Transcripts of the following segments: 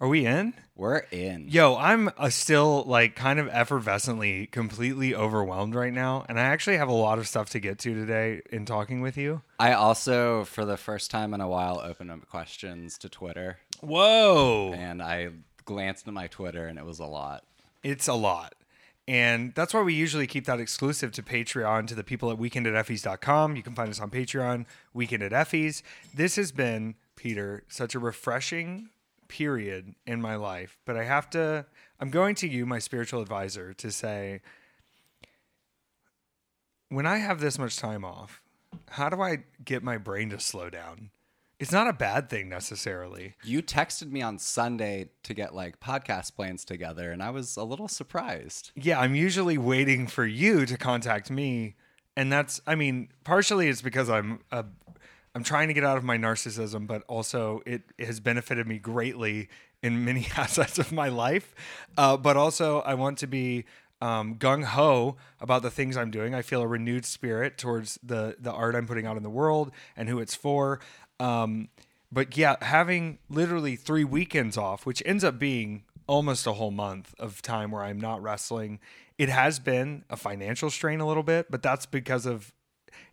Are we in? We're in. Yo, I'm uh, still like kind of effervescently, completely overwhelmed right now, and I actually have a lot of stuff to get to today in talking with you. I also, for the first time in a while, opened up questions to Twitter, Whoa, and I glanced at my Twitter, and it was a lot. it's a lot. And that's why we usually keep that exclusive to Patreon to the people at weekendateffies.com. You can find us on Patreon, Weekend at Effies. This has been, Peter, such a refreshing period in my life. But I have to, I'm going to you, my spiritual advisor, to say, when I have this much time off, how do I get my brain to slow down? It's not a bad thing necessarily. You texted me on Sunday to get like podcast plans together, and I was a little surprised. Yeah, I'm usually waiting for you to contact me, and that's I mean, partially it's because I'm a, I'm trying to get out of my narcissism, but also it has benefited me greatly in many aspects of my life. Uh, but also, I want to be um, gung ho about the things I'm doing. I feel a renewed spirit towards the the art I'm putting out in the world and who it's for. Um, but yeah, having literally three weekends off, which ends up being almost a whole month of time where I'm not wrestling, it has been a financial strain a little bit, but that's because of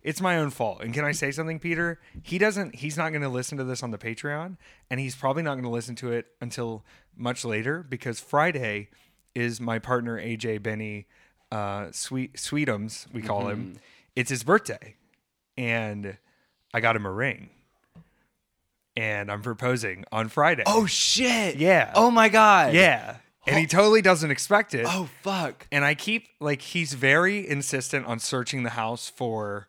it's my own fault. And can I say something, Peter? He doesn't he's not going to listen to this on the Patreon, and he's probably not going to listen to it until much later because Friday is my partner AJ Benny uh Sweet Sweetums, we call him. It's his birthday. And I got him a ring. And I'm proposing on Friday. Oh shit! Yeah. Oh my god! yeah. And he totally doesn't expect it. Oh fuck! And I keep like he's very insistent on searching the house for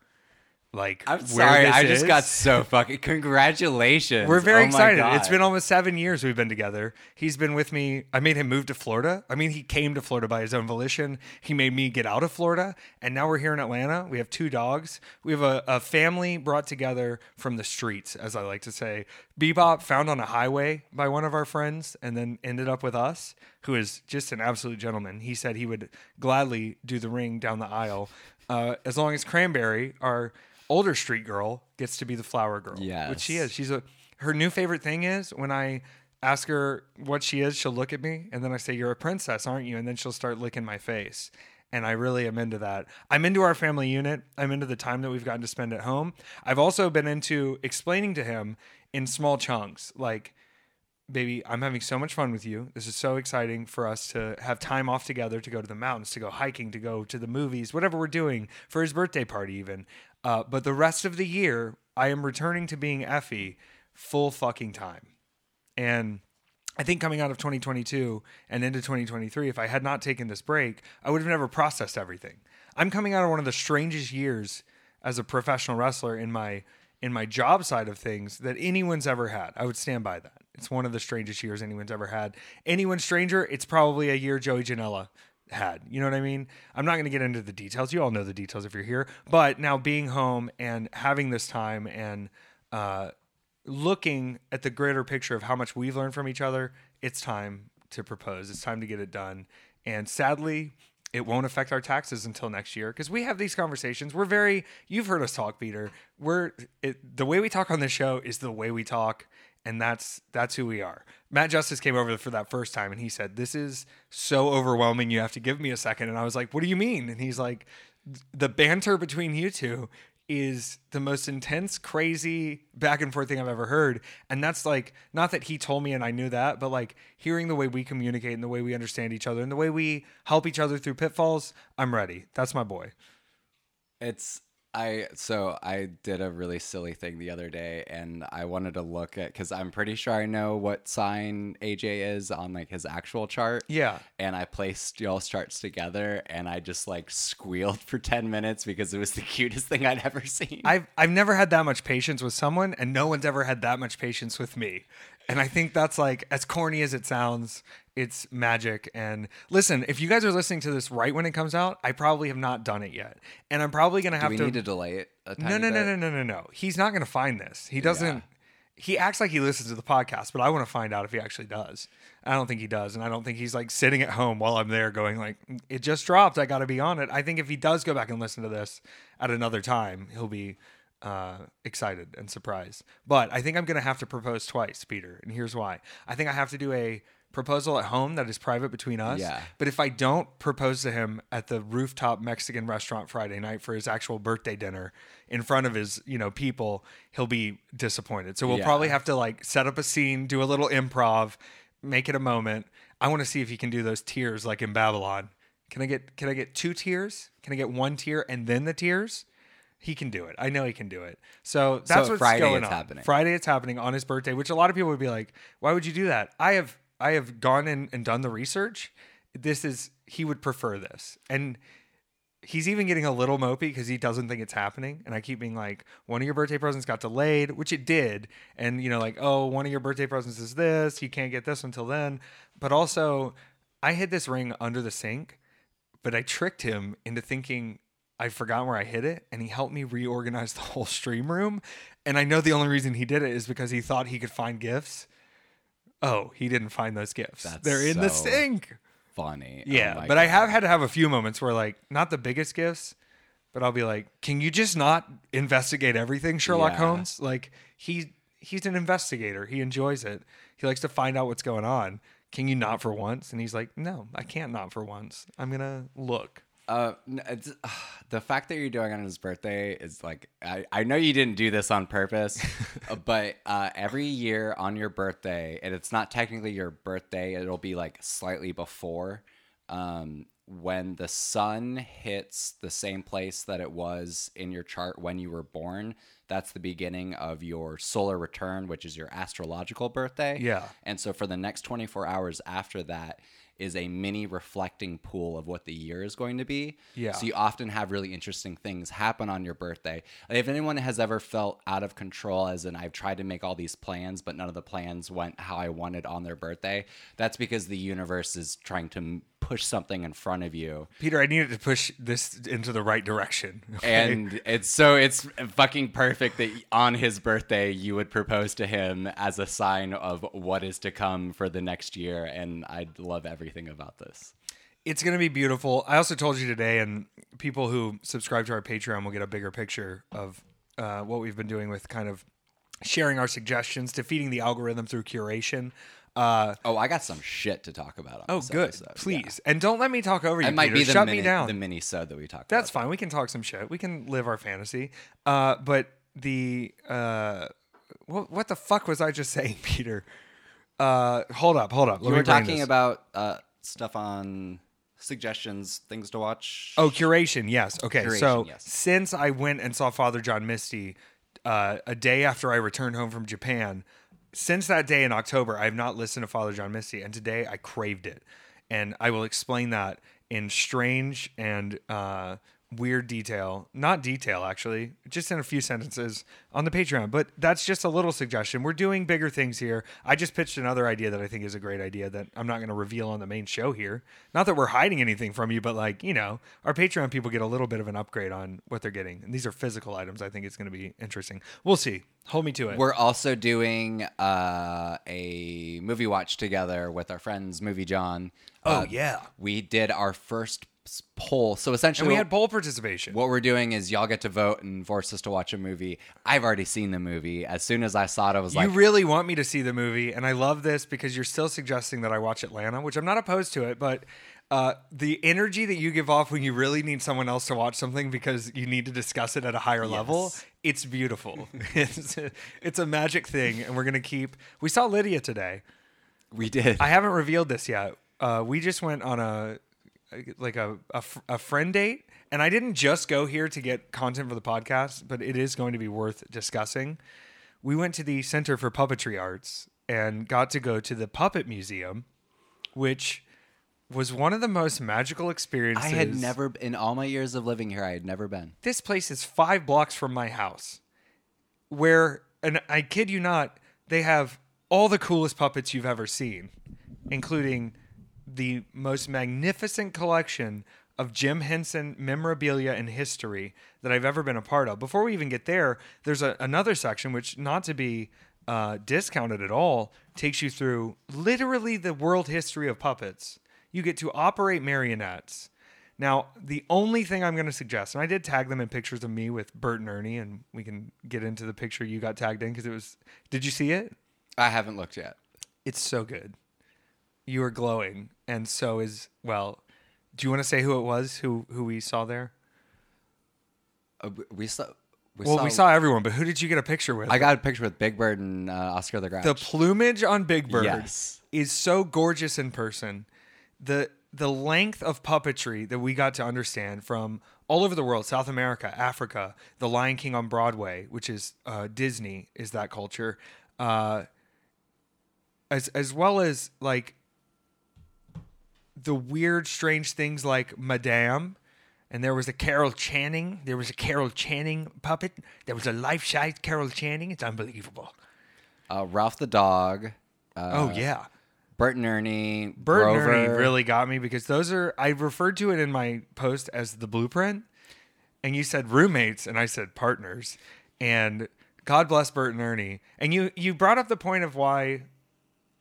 like I'm sorry, I just is. got so fucking. Congratulations! We're very Oh excited. It's been almost seven years we've been together. He's been with me. I made him move to Florida. I mean, he came to Florida by his own volition. He made me get out of Florida. And now we're here in Atlanta. We have two dogs. We have a, a family brought together from the streets, as I like to say. Bebop found on a highway by one of our friends and then ended up with us, who is just an absolute gentleman. He said he would gladly do the ring down the aisle uh, as long as Cranberry, our older street girl, gets to be the flower girl. Yeah. Which she is. She's a her new favorite thing is when I ask her what she is, she'll look at me and then I say, You're a princess, aren't you? And then she'll start licking my face. And I really am into that. I'm into our family unit. I'm into the time that we've gotten to spend at home. I've also been into explaining to him in small chunks, like, baby, I'm having so much fun with you. This is so exciting for us to have time off together to go to the mountains, to go hiking, to go to the movies, whatever we're doing for his birthday party, even. Uh, but the rest of the year, I am returning to being Effie full fucking time. And I think coming out of 2022 and into 2023, if I had not taken this break, I would have never processed everything. I'm coming out of one of the strangest years as a professional wrestler in my in my job side of things that anyone's ever had. I would stand by that. It's one of the strangest years anyone's ever had. Anyone stranger, it's probably a year Joey Janela had. You know what I mean? I'm not going to get into the details. You all know the details if you're here. But now being home and having this time and uh, looking at the greater picture of how much we've learned from each other, it's time to propose. It's time to get it done. And sadly, it won't affect our taxes until next year because we have these conversations. We're very, you've heard us talk, Peter. We're, it, the way we talk on this show is the way we talk. And that's that's who we are. Matt Justice came over for that first time and he said, This is so overwhelming. You have to give me a second. And I was like, What do you mean? And he's like, The banter between you two is the most intense, crazy back and forth thing I've ever heard. And that's like, not that he told me and I knew that, but like hearing the way we communicate and the way we understand each other and the way we help each other through pitfalls, I'm ready. That's my boy. It's I so I did a really silly thing the other day and I wanted to look at cuz I'm pretty sure I know what sign AJ is on like his actual chart. Yeah. And I placed y'all's charts together and I just like squealed for 10 minutes because it was the cutest thing I'd ever seen. I've I've never had that much patience with someone, and no one's ever had that much patience with me. And I think that's like as corny as it sounds, it's magic. And listen, if you guys are listening to this right when it comes out, I probably have not done it yet, and I'm probably gonna Do have we to. need to delay it a tiny no, no, no, bit? no, no, no, no. He's not gonna find this. He doesn't. He acts like he listens to the podcast, but I want to find out if he actually does. I don't think he does, and I don't think he's like sitting at home while I'm there going like, "It just dropped. I got to be on it." I think if he does go back and listen to this at another time, he'll be uh, excited and surprised. But I think I'm gonna have to propose twice, Peter, and here's why. I think I have to do a proposal at home that is private between us. Yeah. But if I don't propose to him at the rooftop Mexican restaurant Friday night for his actual birthday dinner in front of his, you know, people, he'll be disappointed. So we'll Yeah. probably have to like set up a scene, do a little improv, make it a moment. I want to see if he can do those tears like in Babylon. Can I get can I get two tears? Can I get one tear and then the tears? He can do it. I know he can do it. So that's So what's Friday going it's on. happening. Friday it's happening on his birthday, which a lot of people would be like, "Why would you do that?" I have I have gone in and done the research. This is he would prefer this, and he's even getting a little mopey because he doesn't think it's happening. And I keep being like, "One of your birthday presents got delayed," which it did, and you know, like, "Oh, one of your birthday presents is this. You can't get this until then." But also, I hid this ring under the sink, but I tricked him into thinking I forgot where I hid it, and he helped me reorganize the whole stream room. And I know the only reason he did it is because he thought he could find gifts. Oh, he didn't find those gifts. That's They're in the so sink. Funny. Oh Yeah, my but I have had to have a few moments where, like, not the biggest gifts, but I'll be like, "Can you just not investigate everything, Sherlock Yeah. Holmes?" Like he he's an investigator. He enjoys it. He likes to find out what's going on. Can you not for once? And he's like, "No, I can't not for once. I'm gonna look." Uh, n- the fact that you're doing it on his birthday is like I, I know you didn't do this on purpose, uh, but uh, every year on your birthday, and it's not technically your birthday, it'll be like slightly before. Um, when the sun hits the same place that it was in your chart when you were born, that's the beginning of your solar return, which is your astrological birthday. Yeah. And so for the next 24 hours after that is a mini reflecting pool of what the year is going to be. Yeah. So you often have really interesting things happen on your birthday. If anyone has ever felt out of control, as in I've tried to make all these plans, but none of the plans went how I wanted on their birthday, that's because the universe is trying to push something in front of you. Peter, I needed to push this into the right direction. okay? And it's so it's fucking perfect that on his birthday you would propose to him as a sign of what is to come for the next year. And I love everything about this. it's going to be beautiful. I also told you today, and people who subscribe to our Patreon will get a bigger picture of uh, what we've been doing with kind of sharing our suggestions, defeating the algorithm through curation. Uh, Oh, I got some shit to talk about. On oh, good. episode. Please. And don't let me talk over you. It might Peter. be the Shut mini, me down. the mini sode that we talked about. That's about. fine. We can talk some shit. We can live our fantasy. Uh, but the uh, what, what the fuck was I just saying, Peter? Uh, hold up, hold up. Let me were talking about uh, stuff on suggestions, things to watch. Oh, curation. Yes. Okay. Curation, so yes. since I went and saw Father John Misty uh, a day after I returned home from Japan, since that day in October, I have not listened to Father John Misty, and today I craved it, and I will explain that in strange and uh, weird detail. Not detail, actually, just in a few sentences on the Patreon. But that's just a little suggestion. We're doing bigger things here. I just pitched another idea that I think is a great idea that I'm not going to reveal on the main show here. Not that we're hiding anything from you, but like, you know, our Patreon people get a little bit of an upgrade on what they're getting. And these are physical items. I think it's going to be interesting. We'll see. Hold me to it. We're also doing uh, a movie watch together with our friends Movie John. oh, Uh, yeah. We did our first poll. So essentially, And we had poll participation. what we're doing is y'all get to vote and force us to watch a movie. I've already seen the movie. As soon as I saw it, I was you like, "You really want me to see the movie, and I love this because you're still suggesting that I watch Atlanta, which I'm not opposed to it, but uh, the energy that you give off when you really need someone else to watch something because you need to discuss it at a higher level, it's beautiful. it's, a, it's a magic thing, and we're gonna keep. We saw Lydia today. we did. I haven't revealed this yet. Uh, we just went on a like a, a a friend date, and I didn't just go here to get content for the podcast, but it is going to be worth discussing. We went to the Center for Puppetry Arts and got to go to the Puppet Museum, which was one of the most magical experiences. I had never, in all my years of living here, I had never been. This place is five blocks from my house, where, and I kid you not, they have all the coolest puppets you've ever seen, including the most magnificent collection of Jim Henson memorabilia and history that I've ever been a part of. Before we even get there, there's a, another section which, not to be uh, discounted at all, takes you through literally the world history of puppets. You get to operate marionettes. Now, the only thing I'm going to suggest, and I did tag them in pictures of me with Bert and Ernie, and we can get into the picture you got tagged in because it was. Did you see it? I haven't looked yet. It's so good. You are glowing, and so is well. Do you want to say who it was? Who who we saw there? Uh, we- we saw. We well, saw, we saw everyone, but who did you get a picture with? I got a picture with Big Bird and uh, Oscar the Grouch. the plumage on Big Bird Yes. is so gorgeous in person. The the length of puppetry that we got to understand from all over the world, South America, Africa, The Lion King on Broadway, which is uh, Disney, is that culture, uh, as as well as like the weird, strange things like Madame. And there was a Carol Channing. There was a Carol Channing puppet. There was a life-size Carol Channing. It's unbelievable. uh, Ralph the dog. Uh, oh yeah. Bert and Ernie. Bert Grover. and Ernie really got me because those are I referred to it in my post as the blueprint, and you said roommates, and I said partners, and God bless Bert and Ernie, and you you brought up the point of why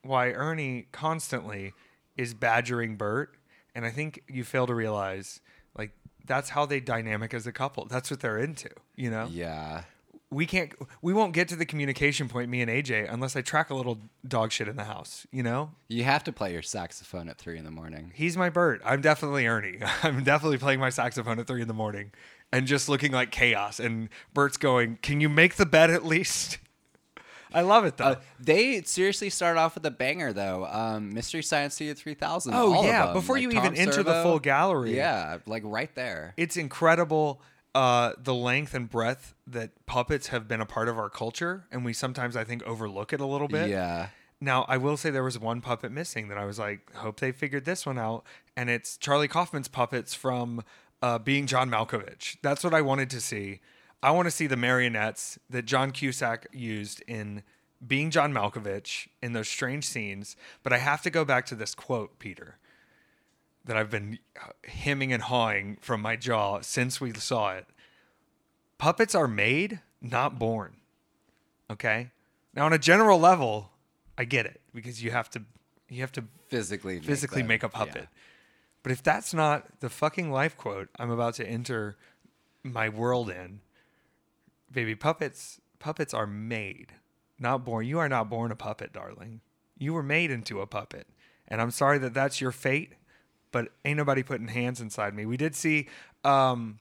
why Ernie constantly is badgering Bert, and I think you fail to realize like that's how they dynamic as a couple. That's what they're into, you know Yeah. we can't we won't get to the communication point me and AJ unless I track a little dog shit in the house, you know? You have to play your saxophone at three in the morning. He's my Bert. I'm definitely Ernie. I'm definitely playing my saxophone at three in the morning and just looking like chaos. And Bert's going, Can you make the bed at least? I love it though. Uh, they seriously start off with a banger though. Um, Mystery Science Theater 3000. Oh, yeah, before Like you Tom even enter the full gallery. Yeah, like right there. it's incredible uh, the length and breadth that puppets have been a part of our culture. And we sometimes, I think, overlook it a little bit. Yeah. Now, I will say there was one puppet missing that I was like, hope they figured this one out. And it's Charlie Kaufman's puppets from uh, Being John Malkovich. That's what I wanted to see. I want to see the marionettes that John Cusack used in Being John Malkovich in those strange scenes. But I have to go back to this quote, Peter, that I've been uh, hemming and hawing from my jaw since we saw it. Puppets are made, not born. Okay? Now on a general level, I get it because you have to you have to Physically. make physically them. make a Yeah. puppet. But if that's not the fucking life quote I'm about to enter my world in, baby puppets puppets are made, not born. You are not born a puppet, darling. You were made into a puppet. And I'm sorry that that's your fate, but ain't nobody putting hands inside me. We did see um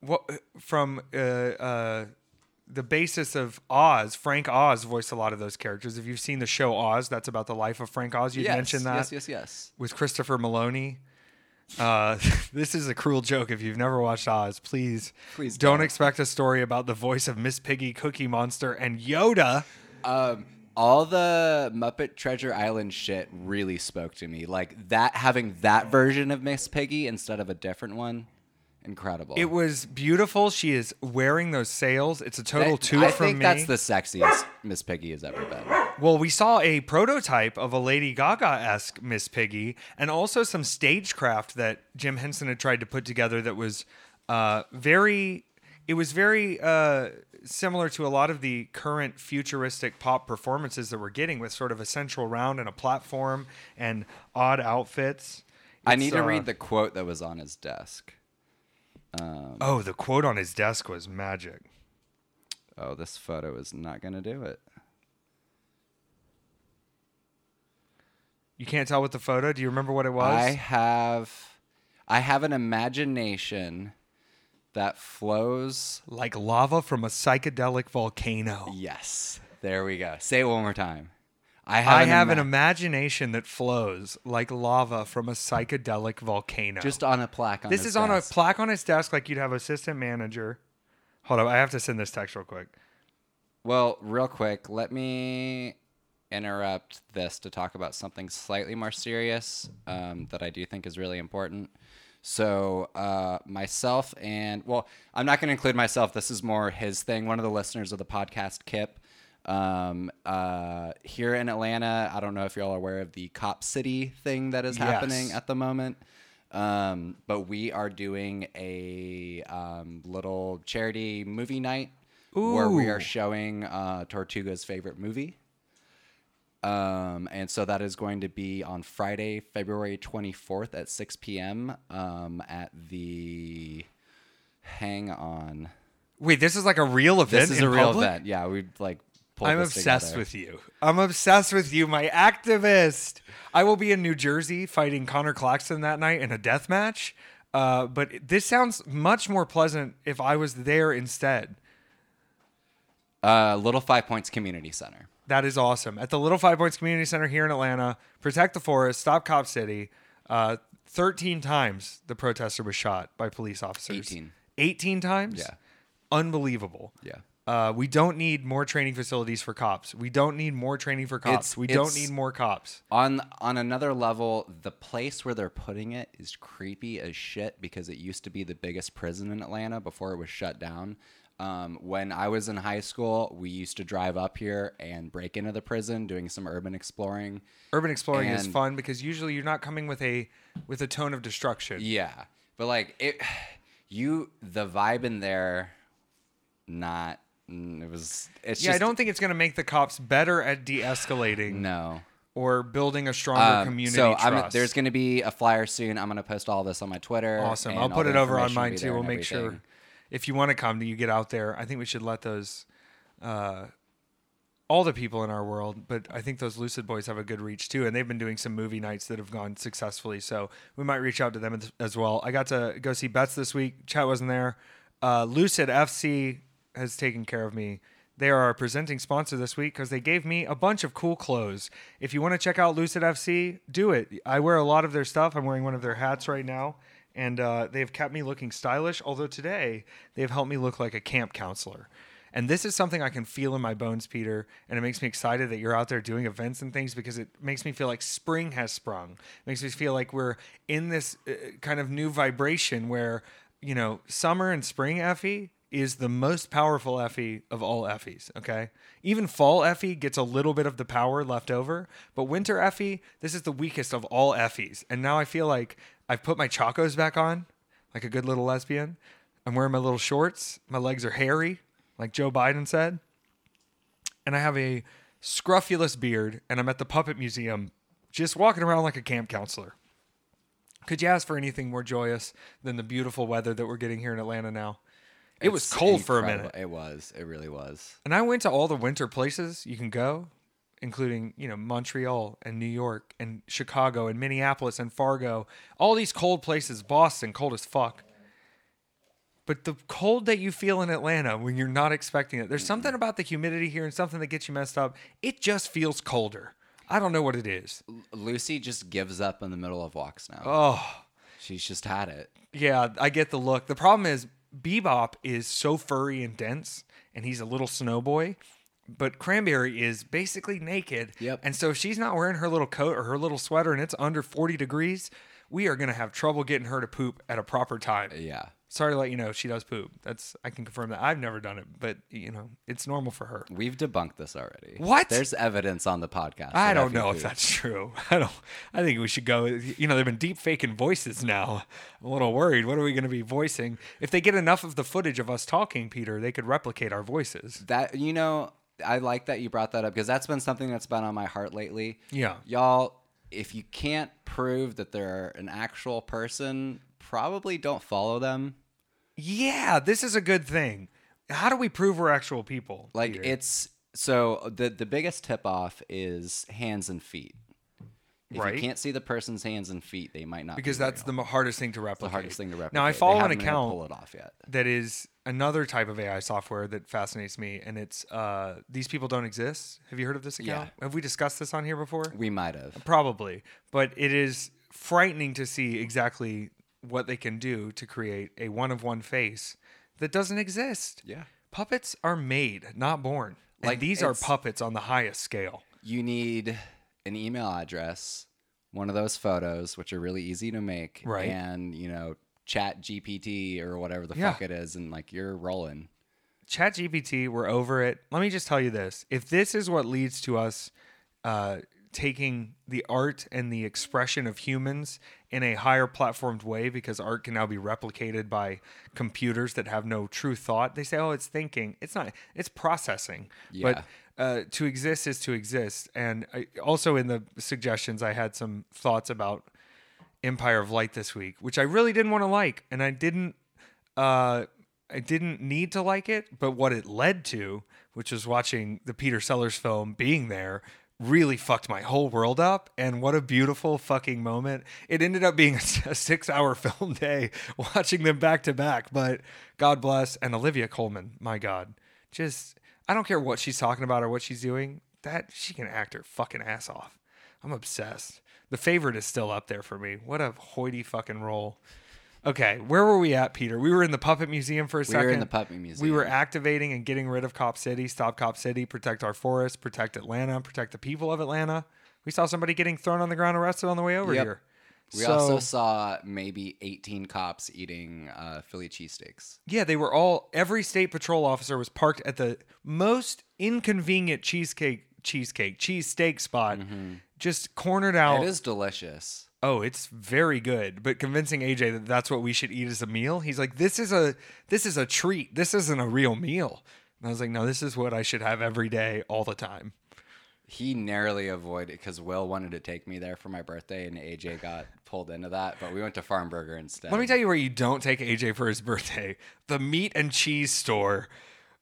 what from uh uh the basis of Oz, Frank Oz voiced a lot of those characters. If you've seen the show Oz, that's about the life of Frank Oz. You Yes, mentioned that Yes, yes, yes. with Christopher Meloni. Uh, this is a cruel joke. If you've never watched Oz, please, Please don't don't. expect a story about the voice of Miss Piggy, Cookie Monster, and Yoda. Um, all the Muppet Treasure Island shit really spoke to me. Like that, having that version of Miss Piggy instead of a different one, incredible. It was beautiful. She is wearing those sails. It's a total That- two I from think me. that's the sexiest Miss Piggy has ever been. Well, we saw a prototype of a Lady Gaga esque Miss Piggy, and also some stagecraft that Jim Henson had tried to put together that was uh, very. It was very uh, similar to a lot of the current futuristic pop performances that we're getting, with sort of a central round and a platform and odd outfits. I need to uh, read the quote that was on his desk. Oh, the quote on his desk was magic. Oh, this photo is not going to do it. You can't tell with the photo. Do you remember what it was? I have, I have an imagination that flows. like lava from a psychedelic volcano. Yes, there we go. Say it one more time. I have, I an, have an imagination that flows like lava from a psychedelic volcano. just on a plaque on this his is on a plaque on his desk, like you'd have assistant manager. Hold up, I have to send this text real quick. Well, real quick, let me interrupt this to talk about something slightly more serious um, that I do think is really important. So, uh, myself and, well, I'm not going to include myself. This is more his thing. One of the listeners of the podcast, Kip, um, uh, here in Atlanta, I don't know if y'all are aware of the Cop City thing that is happening Yes. at the moment. Um, but we are doing a um, little charity movie night where we are showing uh, Tortuga's favorite movie. Um, and so that is going to be on Friday, February 24th at 6 p.m. Um, at the. Hang on. Wait, this is like a real event. This is a real public? event. Yeah, we like. pulled I'm obsessed together. with you. I'm obsessed with you, my activist. I will be in New Jersey fighting Connor Claxton that night in a death match. Uh, but this sounds much more pleasant if I was there instead. Uh, Little Five Points Community Center. That is awesome. At the Little Five Points Community Center here in Atlanta, protect the forest, stop Cop City. Uh, 13 times the protester was shot by police officers. 18. 18 times? Yeah. Unbelievable. Yeah. Uh, we don't need more training facilities for cops. We don't need more training for cops. It's- we don't need more cops. On on another level, the place where they're putting it is creepy as shit because it used to be the biggest prison in Atlanta before it was shut down. Um, when I was in high school, we used to drive up here and break into the prison, doing some urban exploring. Urban exploring is fun because usually you're not coming with a with a tone of destruction. Yeah, but like it, you the vibe in there, not. mm, It was. It's yeah, I don't think it's going to make the cops better at de-escalating No. or building a stronger Um, community so there's going to be a flyer soon. I'm going to post all this on my Twitter. Awesome. I'll put it over on mine too. We'll and make sure everything. If you want to come, you get out there. I think we should let those, uh, all the people in our world, but I think those Lucid Boys have a good reach too, and they've been doing some movie nights that have gone successfully. So we might reach out to them as- as well. I got to go see Bets this week. Chat wasn't there. Uh, Lucid FC has taken care of me. They are our presenting sponsor this week because they gave me a bunch of cool clothes. If you want to check out Lucid FC, do it. I wear a lot of their stuff. I'm wearing one of their hats right now, and uh, they've kept me looking stylish. Although today they've helped me look like a camp counselor. And this is something I can feel in my bones, Peter, and it makes me excited that you're out there doing events and things because it makes me feel like spring has sprung. It makes me feel like we're in this uh, kind of new vibration where, you know, summer and spring Effie is the most powerful Effie of all Effies, okay? Even fall Effie gets a little bit of the power left over, but winter Effie, this is the weakest of all Effies. And now I feel like I've put my chacos back on, like a good little lesbian. I'm wearing my little shorts. My legs are hairy, like Joe Biden said. And I have a scruffulous beard, and I'm at the Puppet Museum just walking around like a camp counselor. Could you ask for anything more joyous than the beautiful weather that we're getting here in Atlanta now? It was It's cold for a minute. It was. It really was. And I went to all the winter places you can go, including, you know, Montreal and New York and Chicago and Minneapolis and Fargo. All these cold places, Boston, cold as fuck. But the cold that you feel in Atlanta when you're not expecting it, there's something about the humidity here and something that gets you messed up. It just feels colder. I don't know what it is. Lucy just gives up in the middle of walks now. Oh, She's just had it. Yeah, I get the look. The problem is Bebop is so furry and dense, and he's a little snow boy. But Cranberry is basically naked. Yep. And so if she's not wearing her little coat or her little sweater and it's under 40 degrees, we are going to have trouble getting her to poop at a proper time. Yeah. Sorry to let you know she does poop. That's I can confirm that. I've never done it, but you know, it's normal for her. We've debunked this already. What? There's evidence on the podcast. I don't know if that's true. I don't. I think we should go. You know, they've been deep faking voices now. I'm a little worried. What are we going to be voicing? If they get enough of the footage of us talking, Peter, they could replicate our voices. that you know i like that you brought that up because that's been something that's been on my heart lately Yeah. y'all if you can't prove that they're an actual person probably don't follow them Yeah, this is a good thing. How do we prove we're actual people? like Peter? it's so the the biggest tip off is hands and feet if Right. you can't see the person's hands and feet they might not be because that's real. the hardest thing to replicate. the hardest thing to replicate Now I follow an haven't been able to account pull it off yet that is another type of AI software that fascinates me, and it's uh, these people don't exist. Have you heard of this account? Have we discussed this on here before? we might have Probably, but it is frightening to see exactly what they can do to create a one of one face that doesn't exist. yeah Puppets are made, not born. Like Like, these are puppets on the highest scale. you need an email address, one of those photos, which are really easy to make, Right. And you know, Chat GPT or whatever the Yeah. fuck it is, and like you're rolling. Chat GPT, we're over it. Let me just tell you this: if this is what leads to us uh, taking the art and the expression of humans in a higher platformed way because art can now be replicated by computers that have no true thought. They say, "Oh, it's thinking." It's not. It's processing. Yeah. But uh, to exist is to exist. And I, also in the suggestions, I had some thoughts about Empire of Light this week, which I really didn't want to like, and I didn't. Uh, I didn't need to like it, but what it led to, which was watching the Peter Sellers film, being there, really fucked my whole world up. And what a beautiful fucking moment! It ended up being a six-hour film day watching them back to back. But God bless and Olivia Colman, my God, just I don't care what she's talking about or what she's doing. That she can act her fucking ass off. I'm obsessed. The favorite is still up there for me. What a hoity fucking role. Okay, where were we at, Peter? We were in the Puppet Museum for a We second. were in the Puppet Museum. We were activating and getting rid of Cop City, stop Cop City, protect our forests, protect Atlanta, protect the people of Atlanta. We saw somebody getting thrown on the ground, arrested on the way over Yep. here. We So- also saw maybe 18 cops eating uh, Philly cheesesteaks. Yeah, they were all. Every state patrol officer was parked at the most inconvenient cheesecake, cheesecake, cheesesteak spot, just cornered out. Mm-hmm. It is delicious. Oh, it's very good. But convincing AJ that that's what we should eat as a meal, he's like, this is a this is a treat. This isn't a real meal. And I was like, no, this is what I should have every day, all the time. He narrowly avoided because Will wanted to take me there for my birthday, and AJ got pulled into that. But we went to Farm Burger instead. Let me tell you where you don't take AJ for his birthday: the meat and cheese store.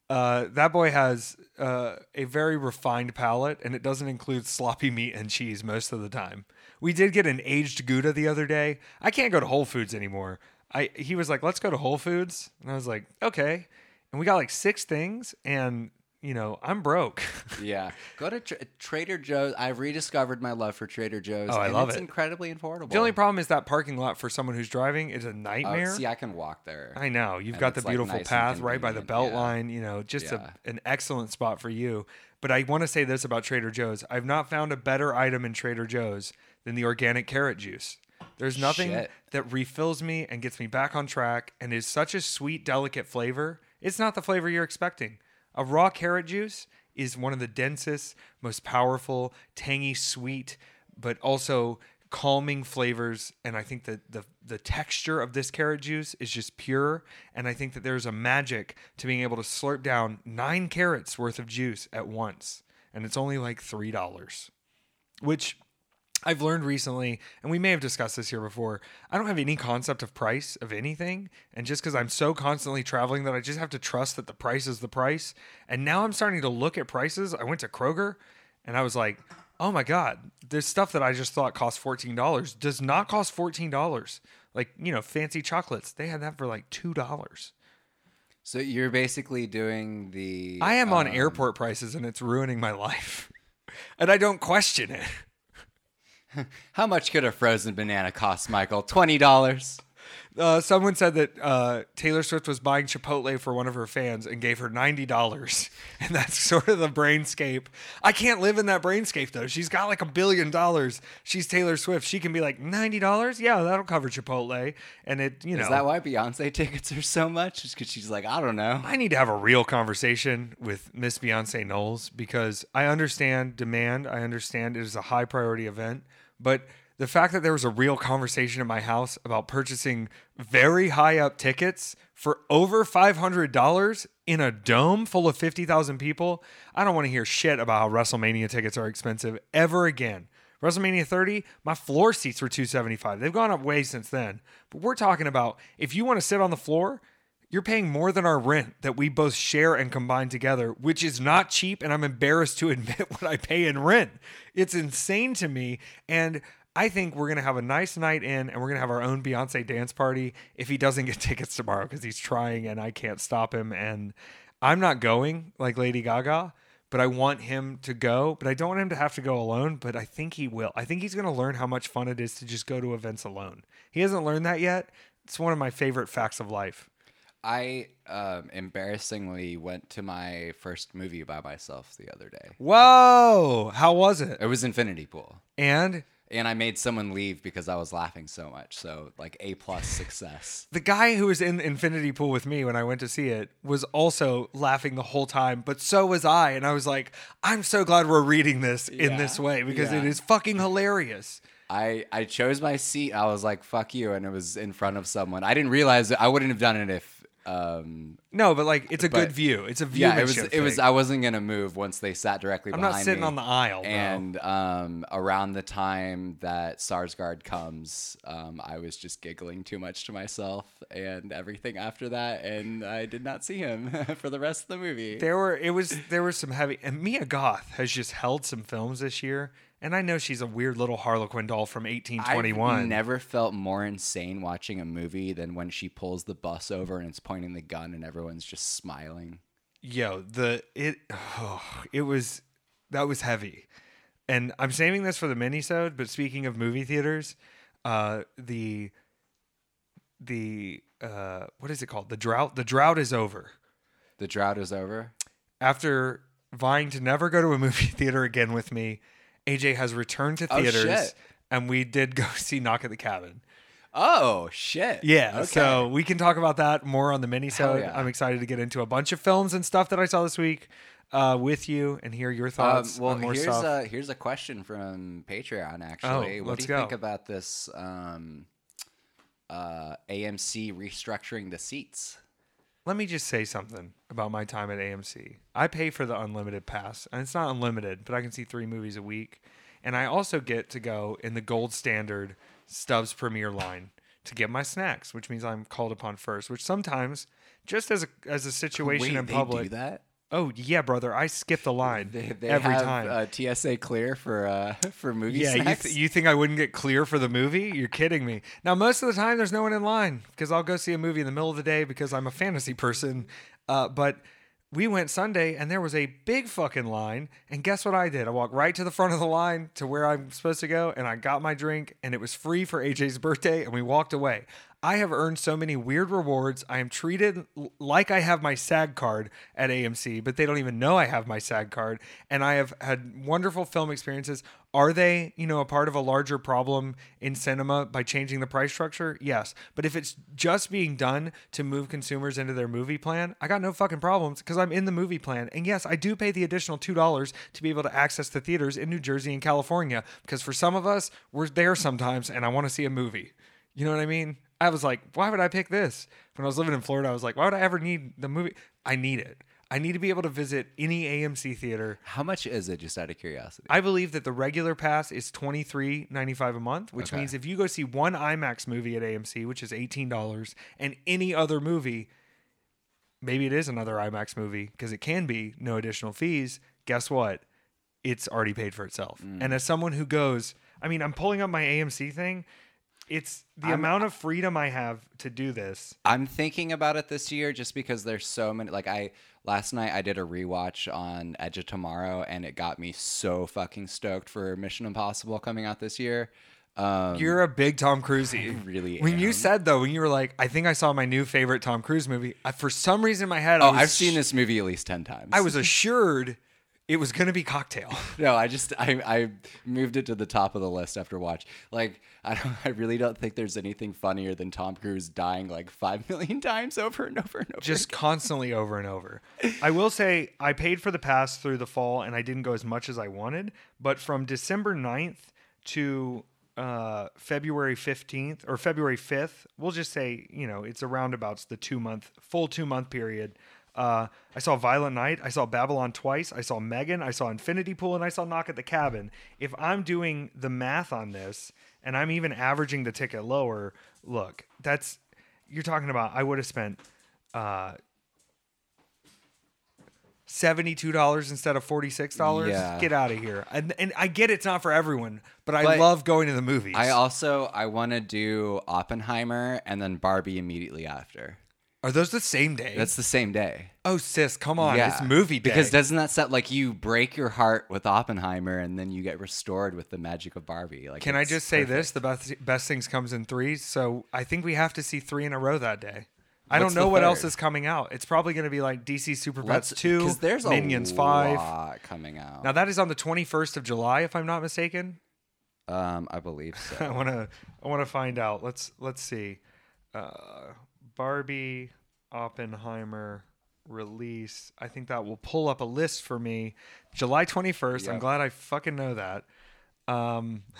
Uh, that boy has uh, a very refined palate, and it doesn't include sloppy meat and cheese most of the time. We did get an aged Gouda the other day. I can't go to Whole Foods anymore. I he was like, "Let's go to Whole Foods," and I was like, "Okay." And we got like six things, and you know, I'm broke. Yeah, go to Tra- Trader Joe's. I've rediscovered my love for Trader Joe's. Oh, I and love it's it. incredibly affordable. the only problem is that parking lot for someone who's driving is a Oh, nightmare. see, I can walk there. I know you've And got the it's, like, beautiful nice path right by the convenient, belt yeah. line. You know, just Yeah. a, an excellent spot for you. But I want to say this about Trader Joe's: I've not found a better item in Trader Joe's than the organic carrot juice. There's nothing Shit. that refills me and gets me back on track, and is such a sweet, delicate flavor. It's not the flavor you're expecting. A raw carrot juice is one of the densest, most powerful, tangy, sweet, but also calming flavors. And I think that the the texture of this carrot juice is just pure. And I think that there's a magic to being able to slurp down nine carrots worth of juice at once. And it's only like three dollars. Which I've learned recently, and we may have discussed this here before, I don't have any concept of price of anything. And just because I'm so constantly traveling that I just have to trust that the price is the price. And now I'm starting to look at prices. I went to Kroger and I was like, oh my God, this stuff that I just thought cost $14 does not cost $14. Like, you know, fancy chocolates, they had that for like $2. So you're basically doing the. I am on um, airport prices and it's ruining my life. and I don't question it. How much could a frozen banana cost, Michael? Twenty dollars. Uh, someone said that uh, Taylor Swift was buying Chipotle for one of her fans and gave her ninety dollars, and that's sort of the brainscape. I can't live in that brainscape though. She's got like a billion dollars. She's Taylor Swift. She can be like ninety dollars. Yeah, that'll cover Chipotle, and it you know. Is that why Beyonce tickets are so much? Just because she's like, I don't know. I need to have a real conversation with Miss Beyonce Knowles because I understand demand. I understand it is a high priority event, but the fact that there was a real conversation in my house about purchasing very high up tickets for over $500 in a dome full of 50,000 people, I don't want to hear shit about how WrestleMania tickets are expensive ever again. WrestleMania 30, my floor seats were 275. They've gone up way since then. But we're talking about if you want to sit on the floor, you're paying more than our rent that we both share and combine together, which is not cheap. And I'm embarrassed to admit what I pay in rent. It's insane to me. And I think we're going to have a nice night in and we're going to have our own Beyonce dance party if he doesn't get tickets tomorrow because he's trying and I can't stop him. And I'm not going like Lady Gaga, but I want him to go. But I don't want him to have to go alone, but I think he will. I think he's going to learn how much fun it is to just go to events alone. He hasn't learned that yet. It's one of my favorite facts of life. I um, embarrassingly went to my first movie by myself the other day. Whoa! How was it? It was Infinity Pool. And and I made someone leave because I was laughing so much. So like a plus success. The guy who was in Infinity Pool with me when I went to see it was also laughing the whole time, but so was I. And I was like, I'm so glad we're reading this in this way because it Yeah. is fucking hilarious. I I chose my seat. I was like, "Fuck you," and it was in front of someone. I didn't realize it. I wouldn't have done it if. Um, No, but like it's a good view. It's a view. yeah, it was. It was. I wasn't gonna move once they sat directly I'm behind not sitting me. on the aisle. And um, around the time that Sarsgaard comes, um, I was just giggling too much to myself and everything after that, and I did not see him for the rest of the movie. There were it was there was some heavy and Mia Goth has just held some films this year, and I know she's a weird little Harlequin doll from 1821. I've never felt more insane watching a movie than when she pulls the bus over and it's pointing the gun and everyone's just smiling. Yo, the it oh, it was that was heavy, and I'm saving this for the minisode. But speaking of movie theaters, uh, the the uh, what is it called? The drought. The drought is over. The drought is over. After vying to never go to a movie theater again with me, AJ has returned to Oh, theaters, shit. and we did go see Knock at the Cabin. Oh shit! Yeah, Okay. so we can talk about that more on the mini Hell yeah. I'm excited to get into a bunch of films and stuff that I saw this week uh, with you and hear your Um, thoughts well, on more here's stuff. a here's a question from Patreon. Actually, what let's do you think about this um, uh, AMC restructuring the seats? Let me just say something about my time at AMC. I pay for the unlimited pass, and it's not unlimited, but I can see three movies a week. And I also get to go in the gold standard Stubs Premiere line to get my snacks, which means I'm called upon first. Which sometimes, just as a as a situation Wait, in public, do that? Oh yeah, brother, I skip the line They, they every have, time. Uh, TSA clear for uh, for movie Yeah, you, th- you think I wouldn't get clear for the movie? You're kidding me. Now, most of the time, there's no one in line because I'll go see a movie in the middle of the day because I'm a fantasy person. Uh, but we went Sunday and there was a big fucking line. And guess what I did? I walked right to the front of the line to where I'm supposed to go and I got my drink and it was free for AJ's birthday and we walked away. I have earned so many weird rewards. I am treated like I have my SAG card at AMC, but they don't even know I have my SAG card. And I have had wonderful film experiences. Are they, you know, a part of a larger problem in cinema by changing the price structure? Yes. But if it's just being done to move consumers into their movie plan, I got no fucking problems because I'm in the movie plan. And yes, I do pay the additional $2 to be able to access the theaters in New Jersey and California because for some of us, we're there sometimes and I want to see a movie. You know what I mean? I was like, why would I pick this? When I was living in Florida, I was like, why would I ever need the movie? I need it. I need to be able to visit any AMC theater. How much is it, just out of curiosity? I believe that the regular pass is twenty three ninety five a month, which Okay. means if you go see one IMAX movie at AMC, which is eighteen dollars, and any other movie, maybe it is another IMAX movie because it can be no additional fees. Guess what? It's already paid for itself. Mm. And as someone who goes, I mean, I'm pulling up my AMC thing. It's the I'm- amount of freedom I have to do this. I'm thinking about it this year just because there's so many. Like I last night, I did a rewatch on Edge of Tomorrow, and it got me so fucking stoked for Mission Impossible coming out this year. Um, You're a big Tom Cruise. really When you said though, when you were like, I think I saw my new favorite Tom Cruise movie. I, for some reason in my head, I oh, was I've seen this movie at least ten times. I was assured it was going to be Cocktail. no, I just I, I moved it to the top of the list after watch. Like I don't, I really don't think there's anything funnier than Tom Cruise dying like five million times over and over and over. Just constantly over and over. I will say I paid for the pass through the fall and I didn't go as much as I wanted, but from December 9th to uh, February 15th or February 5th, we'll just say, you know, it's around about the two month, full two month period. Uh, I saw Violent Night. I saw Babylon twice. I saw Megan. I saw Infinity Pool, and I saw Knock at the Cabin. If I'm doing the math on this, and I'm even averaging the ticket lower, look, that's you're talking about. I would have spent uh, seventy-two dollars instead of forty-six dollars. Yeah. Get out of here. And, and I get it's not for everyone, but I But love going to the movies. I also I want to do Oppenheimer and then Barbie immediately after. Are those the same day? That's the same day. oh, sis, come on, Yeah. it's movie day. Because doesn't that set like you break your heart with Oppenheimer and then you get restored with the magic of Barbie? Like, Can I just say perfect. this? The best best things comes in threes, so I think we have to see three in a row that day. I What's don't know what else is coming out. It's probably going to be like DC Super Pets Let's two, because there's a Minions five. lot coming out. Now that is on the twenty first of July, if I'm not mistaken. Um, I believe I so. want to I want to find out. Let's let's see. Uh, Barbie Oppenheimer release. I think that will pull up a list for me. July 21st. I'm glad I fucking know that. Um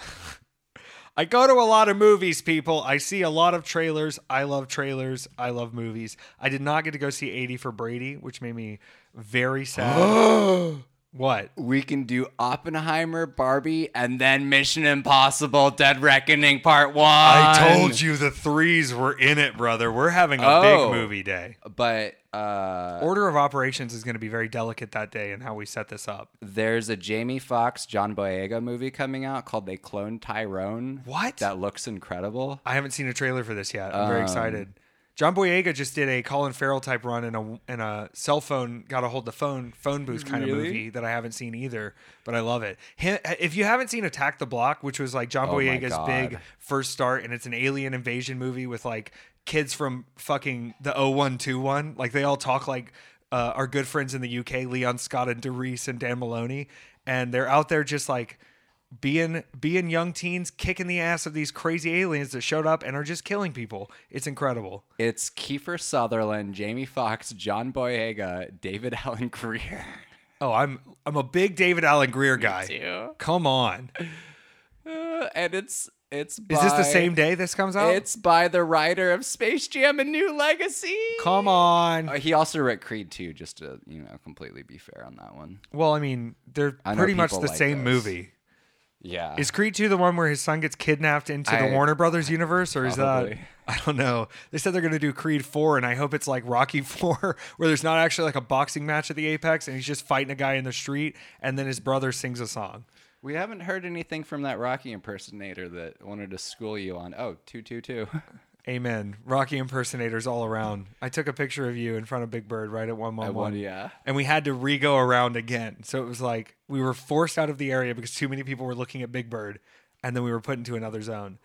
I go to a lot of movies, people. I see a lot of trailers. I love trailers. I love movies. I did not get to go see 80 for Brady, which made me very sad. what? we can do Oppenheimer, Barbie, and then Mission Impossible: Dead Reckoning Part One. I told you the threes were in it, brother. We're having a Oh. big movie day. But uh, Order of operations is going to be very delicate that day and how we set this up. there's a Jamie Foxx, John Boyega movie coming out called They Clone Tyrone. What? That looks incredible. I haven't seen a trailer for this yet. I'm very Um, excited. John Boyega just did a Colin Farrell type run in a in a cell phone, got to hold the phone phone booth kind of movie that I haven't seen either, but I love it. Hi- If you haven't seen Attack the Block, which was like John Oh Boyega's big first start, and it's an alien invasion movie with like kids from fucking the 0121, like they all talk like uh, our good friends in the UK, Leon Scott and Doris and Dan Maloney, and they're out there just like being being young teens kicking the ass of these crazy aliens that showed up and are just killing people. It's incredible. It's Kiefer Sutherland, Jamie Foxx, John Boyega, David Allen Greer. Oh, I'm I'm a big David Alan Grier guy. too. Come on. Uh, and it's it's. Is this the same day this comes out? It's by the writer of Space Jam: A New Legacy. Come on. Uh, he also wrote Creed 2, just to you know completely be fair on that one. Well, I mean, they're I pretty much the like same those. movie. Yeah. Is Creed 2 the one where his son gets kidnapped into the Warner Brothers universe or is that I don't know. They said they're going to do Creed 4 and I hope it's like Rocky 4 where there's not actually like a boxing match at the Apex and he's just fighting a guy in the street and then his brother sings a song. we haven't heard anything from that Rocky impersonator that wanted to school you on. Oh, 222. Amen. Rocky impersonators all around. I took a picture of you in front of Big Bird right at 111. won, yeah. And we had to re go around again. So it was like we were forced out of the area because too many people were looking at Big Bird and then we were put into another zone.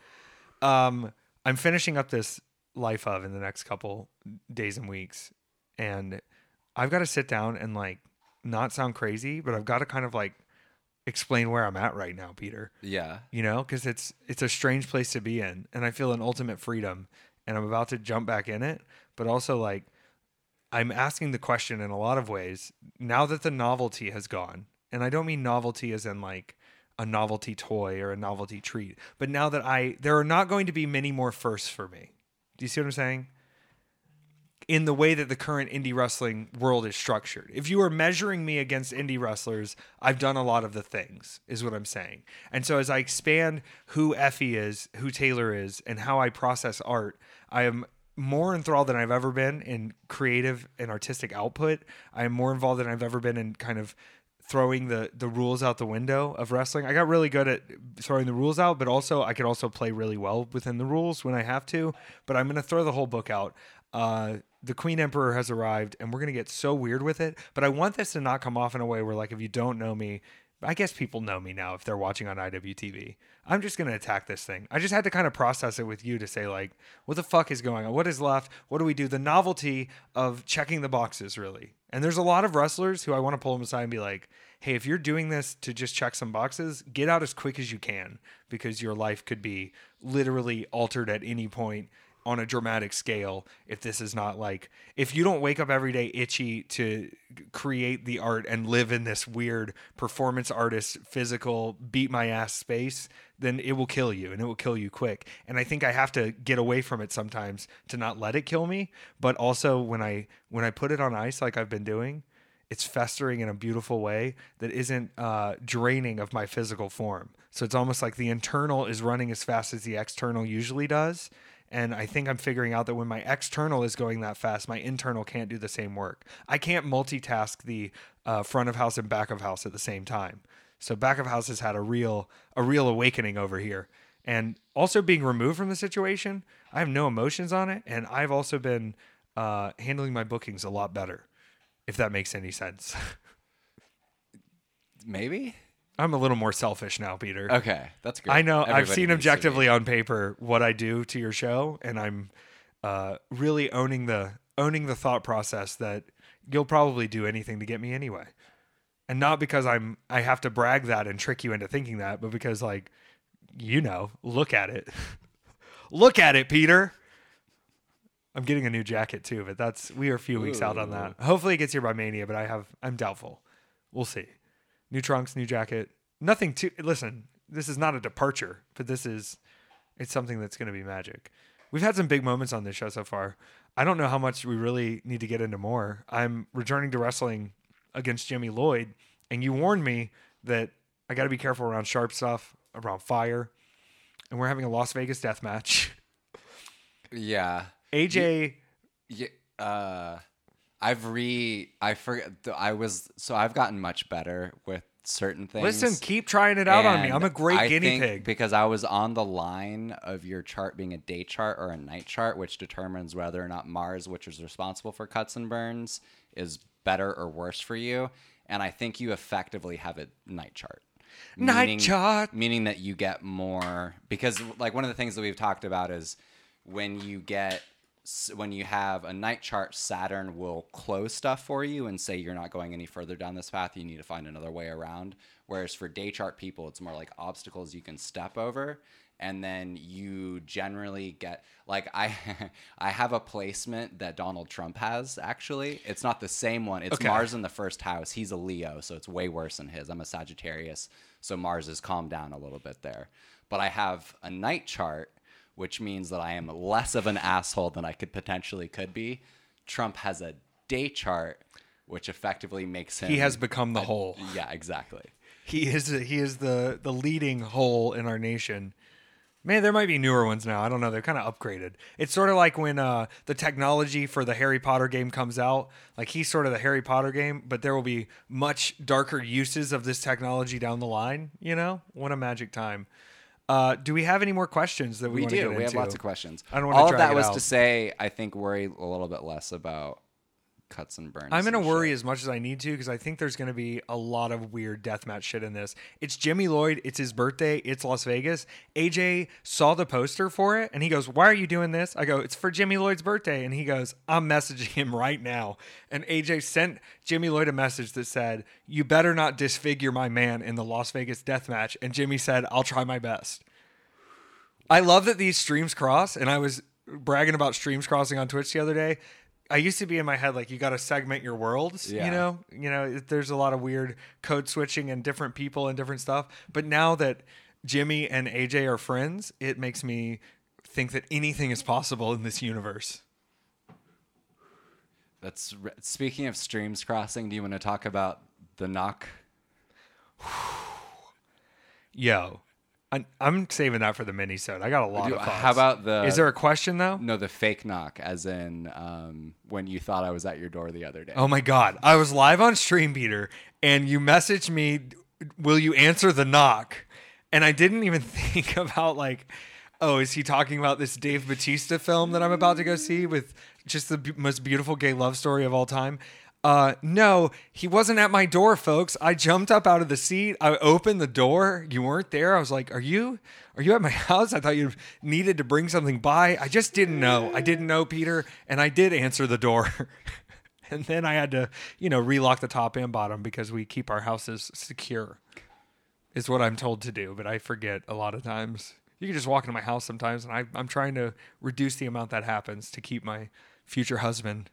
Um, I'm finishing up this life of in the next couple days and weeks. And I've got to sit down and like not sound crazy, but I've got to kind of like explain where I'm at right now, Peter. Yeah. you know because it's it's a strange place to be in and i feel an ultimate freedom and i'm about to jump back in it but also like i'm asking the question in a lot of ways now that the novelty has gone and i don't mean novelty as in like a novelty toy or a novelty treat but now that i there are not going to be many more firsts for me. Do you see what i'm saying in the way that the current indie wrestling world is structured. If you are measuring me against indie wrestlers, I've done a lot of the things, is what I'm saying. And so as I expand who Effie is, who Taylor is, and how I process art, I am more enthralled than I've ever been in creative and artistic output. I am more involved than I've ever been in kind of throwing the the rules out the window of wrestling. I got really good at throwing the rules out, but also I could also play really well within the rules when I have to. But I'm gonna throw the whole book out. Uh, the Queen Emperor has arrived, and we're gonna get so weird with it. But I want this to not come off in a way where, like, if you don't know me, I guess people know me now if they're watching on IWTV. I'm just gonna attack this thing. I just had to kind of process it with you to say, like, what the fuck is going on? What is left? What do we do? The novelty of checking the boxes, really. And there's a lot of wrestlers who I want to pull them aside and be like, hey, if you're doing this to just check some boxes, get out as quick as you can because your life could be literally altered at any point on a dramatic scale if this is not like if you don't wake up every day itchy to create the art and live in this weird performance artist physical beat my ass space then it will kill you and it will kill you quick and i think i have to get away from it sometimes to not let it kill me but also when i when i put it on ice like i've been doing it's festering in a beautiful way that isn't uh, draining of my physical form. So it's almost like the internal is running as fast as the external usually does. And I think I'm figuring out that when my external is going that fast, my internal can't do the same work. I can't multitask the uh, front of house and back of house at the same time. So back of house has had a real a real awakening over here. And also being removed from the situation, I have no emotions on it, and I've also been uh, handling my bookings a lot better if that makes any sense. Maybe? I'm a little more selfish now, Peter. Okay, that's great. I know I've seen needs to objectively on paper what I do to your show, and I'm uh, really owning the owning the thought process that you'll probably do anything to get me anyway, and not because I'm I have to brag that and trick you into thinking that, but because like you know, look at it. look at it, Peter. I'm getting a new jacket too, but that's we are a few weeks out on that. Hopefully it gets here by Mania, but I have I'm doubtful. We'll see. New trunks, new jacket. Nothing to listen. This is not a departure, but this is it's something that's going to be magic. We've had some big moments on this show so far. I don't know how much we really need to get into more. I'm returning to wrestling against Jimmy Lloyd, and you warned me that I got to be careful around sharp stuff, around fire, and we're having a Las Vegas death match. Yeah. AJ, Yeah, uh, I've re I forget. I was so I've gotten much better with certain things. listen, keep trying it out on me. I'm a great I guinea think pig. because I was on the line of your chart being a day chart or a night chart, which determines whether or not Mars, which is responsible for cuts and burns, is better or worse for you. And I think you effectively have a night chart. Night chart. meaning that you get more because like one of the things that we've talked about is when you get when you have a night chart saturn will close stuff for you and say you're not going any further down this path. You need to find another way around. Whereas for day chart people it's more like obstacles you can step over and then you generally get like i i have a placement that donald trump has actually. It's not the same one. It's Okay. mars in the first house. He's a leo so it's way worse than his. I'm a sagittarius so mars has calmed down a little bit there. But i have a night chart which means that i am less of an asshole than i could potentially could be trump has a day chart which effectively makes him He has become the whole. yeah exactly He is he is the the leading hole in our nation. Man, there might be newer ones now. I don't know. They're kind of upgraded. It's sort of like when uh, the technology for the Harry Potter game comes out. Like he's sort of the Harry Potter game, but there will be much darker uses of this technology down the line. You know, what a magic time. Uh, do we have any more questions that we, we do. we have lots of questions. I don't wanna all of that was out. to say i think worry a little bit less about cuts and burns I'm gonna worry shit. as much as I need to because I think there's gonna be a lot of weird deathmatch shit in this. It's Jimmy Lloyd. It's his birthday. It's Las Vegas. AJ saw the poster for it and he goes, "Why are you doing this?" I go, "It's for Jimmy Lloyd's birthday." And he goes, "I'm messaging him right now." And AJ sent Jimmy Lloyd a message that said, "You better not disfigure my man in the Las Vegas death match." And Jimmy said, "I'll try my best." I love that these streams cross, and I was bragging about streams crossing on Twitch the other day. I used to be in my head like you got to segment your worlds, Yeah. you know. You know, there's a lot of weird code switching and different people and different stuff. But now that Jimmy and AJ are friends, it makes me think that anything is possible in this universe. that's re- speaking of streams crossing do you want to talk about the knock Yo, I'm, I'm saving that for the mini I got a lot Do- of thoughts. how about the- Is there a question though? no the fake knock as in um, when you thought i was at your door the other day Oh my god. I was live on Stream Beater and you messaged me, "Will you answer the knock?" And I didn't even think about like, "Oh, is he talking about this Dave Batista film that I'm about to go see with just the b- most beautiful gay love story of all time?" Uh, no, he wasn't at my door, folks. I jumped up out of the seat. I opened the door. You weren't there. I was like, "Are you? Are you at my house?" I thought you needed to bring something by. I just didn't know. I didn't know, Peter, and I did answer the door. and then I had to, you know, relock the top and bottom because we keep our houses secure. Is what I'm told to do, but I forget a lot of times. You can just walk into my house sometimes, and I, I'm trying to reduce the amount that happens to keep my future husband.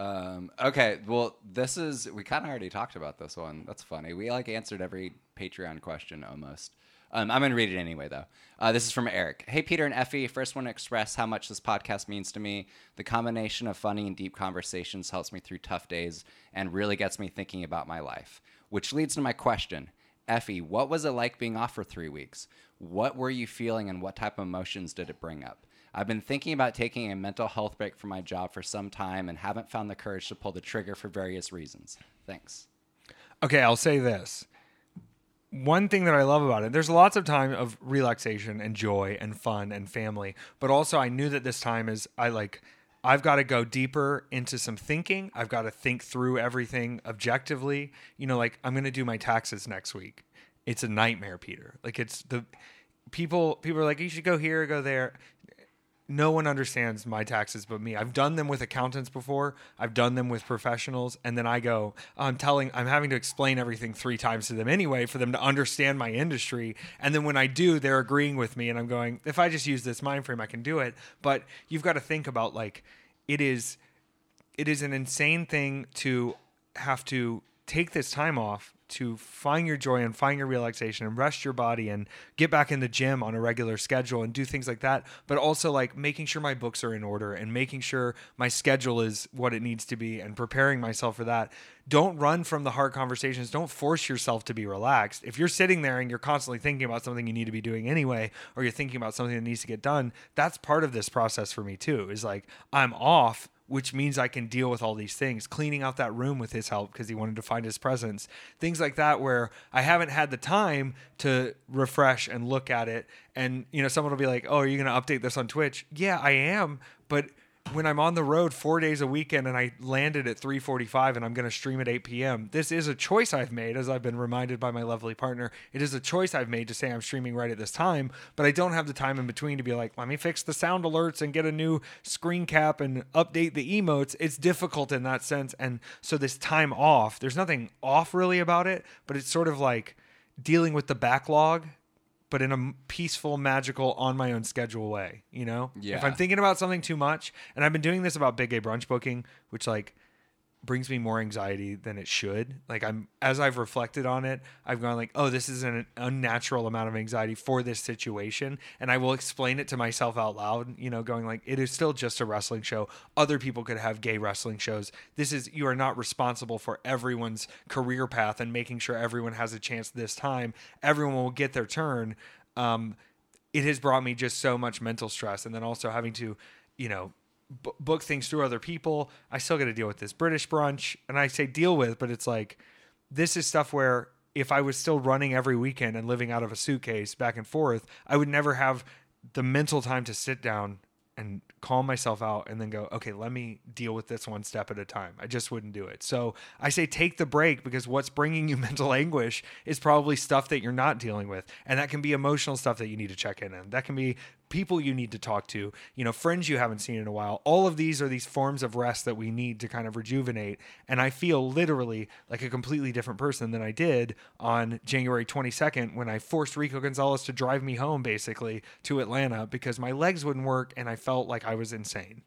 Um, okay, well, this is we kind of already talked about this one. That's funny. We like answered every Patreon question almost. Um, I'm gonna read it anyway, though. Uh, this is from Eric. Hey, Peter and Effie. First, want to express how much this podcast means to me. The combination of funny and deep conversations helps me through tough days and really gets me thinking about my life. Which leads to my question. Effie, what was it like being off for three weeks? What were you feeling and what type of emotions did it bring up? I've been thinking about taking a mental health break from my job for some time and haven't found the courage to pull the trigger for various reasons. Thanks. Okay, I'll say this. One thing that I love about it, there's lots of time of relaxation and joy and fun and family, but also I knew that this time is I like I've got to go deeper into some thinking. I've got to think through everything objectively. You know, like I'm going to do my taxes next week. It's a nightmare, Peter. Like it's the people people are like you should go here, go there no one understands my taxes but me. I've done them with accountants before. I've done them with professionals, and then I go, I'm telling, I'm having to explain everything three times to them anyway for them to understand my industry. And then when I do, they're agreeing with me, and I'm going, if I just use this mind frame, I can do it. But you've got to think about like, it is, it is an insane thing to have to take this time off to find your joy and find your relaxation and rest your body and get back in the gym on a regular schedule and do things like that but also like making sure my books are in order and making sure my schedule is what it needs to be and preparing myself for that. Don't run from the hard conversations. Don't force yourself to be relaxed. If you're sitting there and you're constantly thinking about something you need to be doing anyway or you're thinking about something that needs to get done that's part of this process for me too is like i'm off which means I can deal with all these things. Cleaning out that room with his help because he wanted to find his presence. Things like that where I haven't had the time to refresh and look at it. And, you know, someone will be like, oh, are you going to update this on Twitch? Yeah, I am. But when I'm on the road four days a weekend and I landed at 3:45 and I'm going to stream at 8 p.m. This is a choice I've made, as I've been reminded by my lovely partner. It is a choice I've made to say I'm streaming right at this time, but I don't have the time in between to be like, let me fix the sound alerts and get a new screen cap and update the emotes. It's difficult in that sense, and so this time off, there's nothing off really about it, but it's sort of like dealing with the backlog but in a peaceful, magical, on my own schedule way. You know, Yeah. If I'm thinking about something too much, and I've been doing this about big gay brunch booking, which like brings me more anxiety than it should. Like I'm as I've reflected on it, I've gone like, oh, this is an unnatural amount of anxiety for this situation, and I will explain it to myself out loud. You know, going like, it is still just a wrestling show. Other people could have gay wrestling shows. This is you are not responsible for everyone's career path and making sure everyone has a chance this time. Everyone will get their turn. Um, it has brought me just so much mental stress, and then also having to, you know, b- book things through other people. I still got to deal with this British brunch, and I say deal with, but it's like this is stuff where if I was still running every weekend and living out of a suitcase back and forth, I would never have the mental time to sit down and calm myself out and then go, okay, let me deal with this one step at a time. I just wouldn't do it. So I say take the break because what's bringing you mental anguish is probably stuff that you're not dealing with. And that can be emotional stuff that you need to check in on. That can be people you need to talk to, you know, friends you haven't seen in a while. All of these are these forms of rest that we need to kind of rejuvenate. And I feel literally like a completely different person than I did on January 22nd when I forced Rico Gonzalez to drive me home basically to Atlanta because my legs wouldn't work and I felt like I was insane.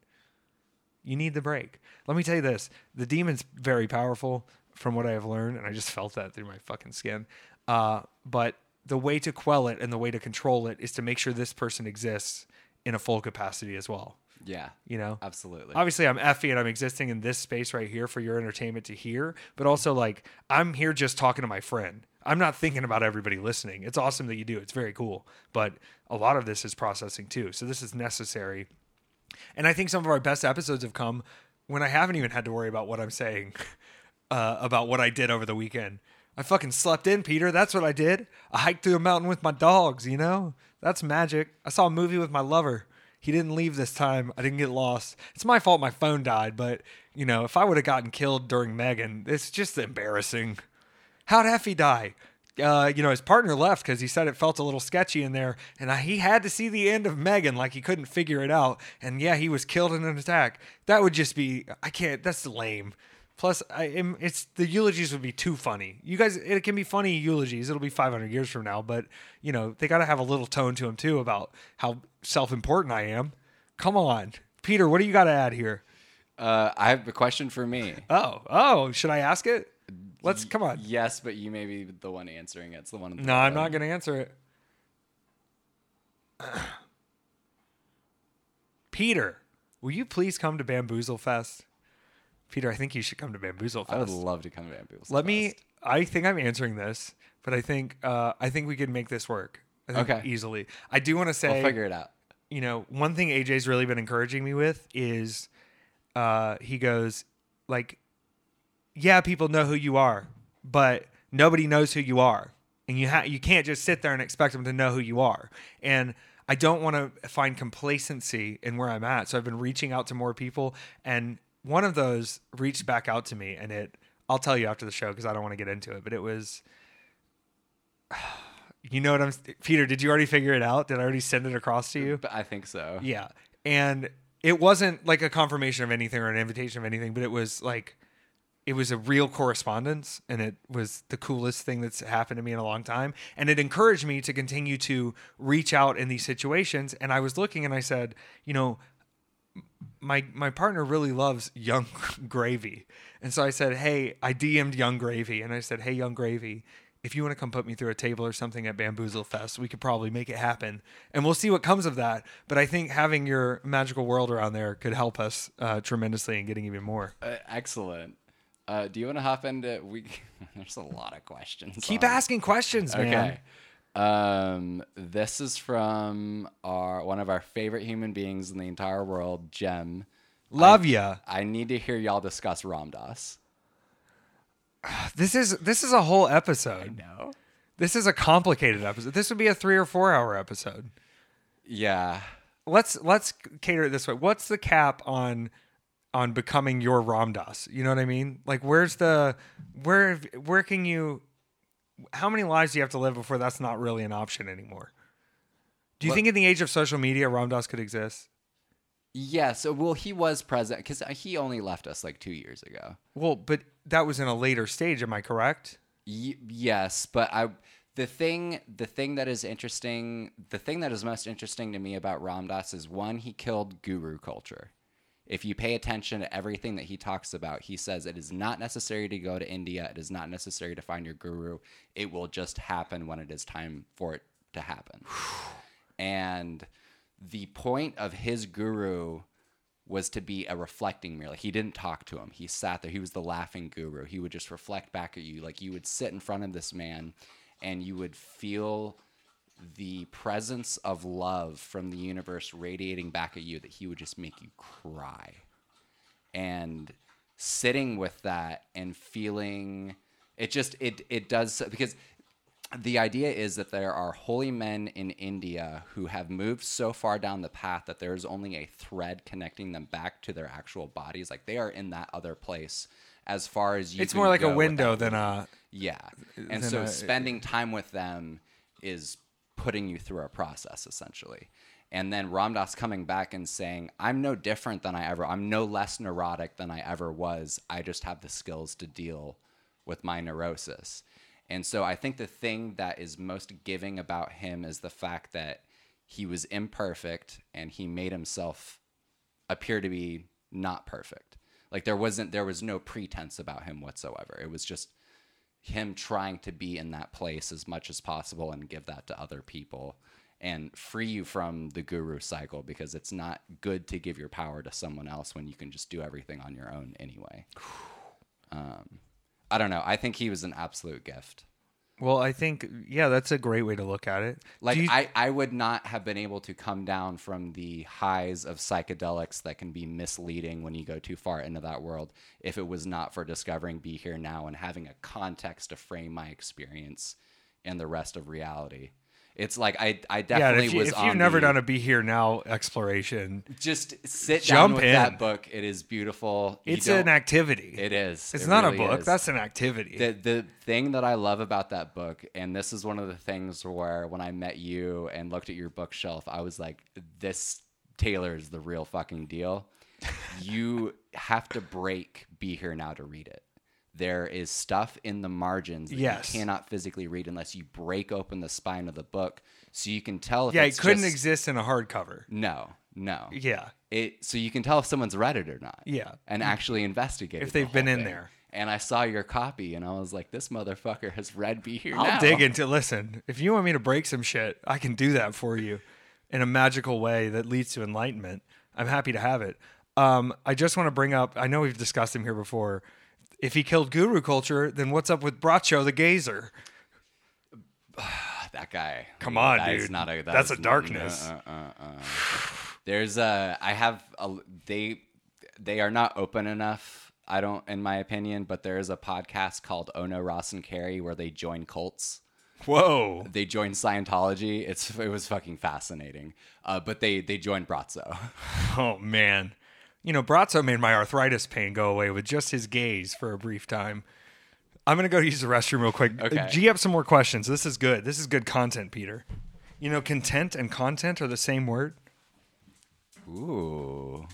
You need the break. Let me tell you this the demon's very powerful from what I have learned, and I just felt that through my fucking skin. Uh, but the way to quell it and the way to control it is to make sure this person exists in a full capacity as well. Yeah, You know? absolutely. Obviously, I'm Effie and I'm existing in this space right here for your entertainment to hear, but also like I'm here just talking to my friend. I'm not thinking about everybody listening. It's awesome that you do. It's very cool. But a lot of this is processing too. So this is necessary. And I think some of our best episodes have come when I haven't even had to worry about what I'm saying uh, about what I did over the weekend. I fucking slept in, Peter. That's what I did. I hiked through a mountain with my dogs, you know? That's magic. I saw a movie with my lover. He didn't leave this time. I didn't get lost. It's my fault my phone died, but, you know, if I would have gotten killed during Megan, it's just embarrassing. How'd Effie die? Uh, you know, his partner left because he said it felt a little sketchy in there, and I, he had to see the end of Megan, like he couldn't figure it out. And yeah, he was killed in an attack. That would just be, I can't. That's lame. Plus, I am. It's the eulogies would be too funny. You guys, it can be funny eulogies. It'll be 500 years from now, but you know they got to have a little tone to them too about how self-important I am. Come on, Peter. What do you got to add here? uh, I have a question for me. Oh, oh, should I ask it? Let's come on. Yes, but you may be the one answering it. It's the one. the No, I'm not going to answer it. Peter, will you please come to Bamboozle Fest? Peter, I think you should come to Bamboozle I would love to come to Bamboozle. Let me. I think I'm answering this, but I think uh, I think we could make this work. I think Okay. easily. I do want to say, We'll figure it out. you know, one thing AJ's really been encouraging me with is uh, he goes, like, yeah, people know who you are, but nobody knows who you are. And you ha- you can't just sit there and expect them to know who you are. And I don't want to find complacency in where I'm at. So I've been reaching out to more people and one of those reached back out to me and it I'll tell you after the show because I don't want to get into it, but it was you know what I'm Peter, did you already figure it out? Did I already send it across to you? I think so. Yeah. and it wasn't like a confirmation of anything or an invitation of anything, but it was like it was a real correspondence and it was the coolest thing that's happened to me in a long time and it encouraged me to continue to reach out in these situations and i was looking and i said you know my my partner really loves young gravy and so i said hey i dm'd young gravy and i said hey young gravy if you want to come put me through a table or something at bamboozle fest we could probably make it happen and we'll see what comes of that but i think having your magical world around there could help us uh, tremendously in getting even more Uh, excellent. Uh, do you want to hop into we? There's a lot of questions. keep on- asking questions man Okay. Um, this is from our one of our favorite human beings in the entire world, Jem. love ya I need to hear y'all discuss Ram Dass. this is this is a whole episode No. this is a complicated episode this would be a three or four hour episode Yeah. let's let's cater it this way. What's the cap on on becoming your Ram Dass? You know what I mean? Like where's the where where can you how many lives do you have to live before that's not really an option anymore? Do you think in the age of social media Ram Dass could exist? Yes. Uh, well, he was present because uh, he only left us like two years ago. Well, but that was in a later stage, am I correct? Y- yes, but I the thing the thing that is interesting the thing that is most interesting to me about Ram Dass is one he killed guru culture. If you pay attention to everything that he talks about, he says it is not necessary to go to India. It is not necessary to find your guru. It will just happen when it is time for it to happen. and the point of his guru was to be a reflecting mirror. Like he didn't talk to him. He sat there. He was the laughing guru. He would just reflect back at you. Like you would sit in front of this man and you would feel the presence of love from the universe radiating back at you that he would just make you cry. And sitting with that and feeling it just it it does because the idea is that there are holy men in India who have moved so far down the path that there is only a thread connecting them back to their actual bodies. Like they are in that other place as far as you. It's more like a window without than a yeah. And so a- spending time with them is putting you through a process essentially. And then Ram Dass coming back and saying, I'm no different than I ever, I'm no less neurotic than I ever was. I just have the skills to deal with my neurosis. And so I think the thing that is most giving about him is the fact that he was imperfect and he made himself appear to be not perfect. Like there wasn't there was no pretense about him whatsoever. It was just him trying to be in that place as much as possible and give that to other people and free you from the guru cycle because it's not good to give your power to someone else when you can just do everything on your own anyway. Um, I don't know. I think he was an absolute gift. Well, I think yeah, that's a great way to look at it. Like you- I, I would not have been able to come down from the highs of psychedelics that can be misleading when you go too far into that world if it was not for discovering Be Here Now and having a context to frame my experience and the rest of reality. It's like I, I yeah, definitely if, you, was. If you've never the- done a be here now exploration, just sit Jump down with in. that book. It is beautiful. You it's an activity. It is. It's It not really a book. is. That's an activity. the the thing that I love about that book, and this is one of the things where when I met you and looked at your bookshelf, I was like, this Taylor is the real fucking deal. you have to break Be Here Now to read it. There is stuff in the margins that Yes. you cannot physically read unless you break open the spine of the book, so you can tell. If yeah, it couldn't just- exist in a hardcover. No, no. Yeah, It so you can tell if someone's read it or not. Yeah. and actually investigate If they've been in there. And I saw your copy, and I was like, "This motherfucker has read Be Here I'll Now." dig into. Listen, if you want me to break some shit, I can do that for you in a magical way that leads to enlightenment. I'm happy to have it. Um, I just want to bring up. I know we've discussed him here before. If he killed guru culture, then what's up with Braco the Gazer? that guy. Come on, That dude. Not a, that That's is- a darkness. uh, uh, uh, uh. There's a. I have a. They. They are not open enough. I don't, in my opinion, but there is a podcast called Ono Ross and Carrie where they join cults. Whoa. They join Scientology. It's it was fucking fascinating. Uh, but they they joined Braco. Oh man. You know, Braco made my arthritis pain go away with just his gaze for a brief time. I'm gonna go use the restroom real quick. Okay. Uh, G up some more questions. This is good. This is good content, Peter. You know, content and content are the same word. Ooh.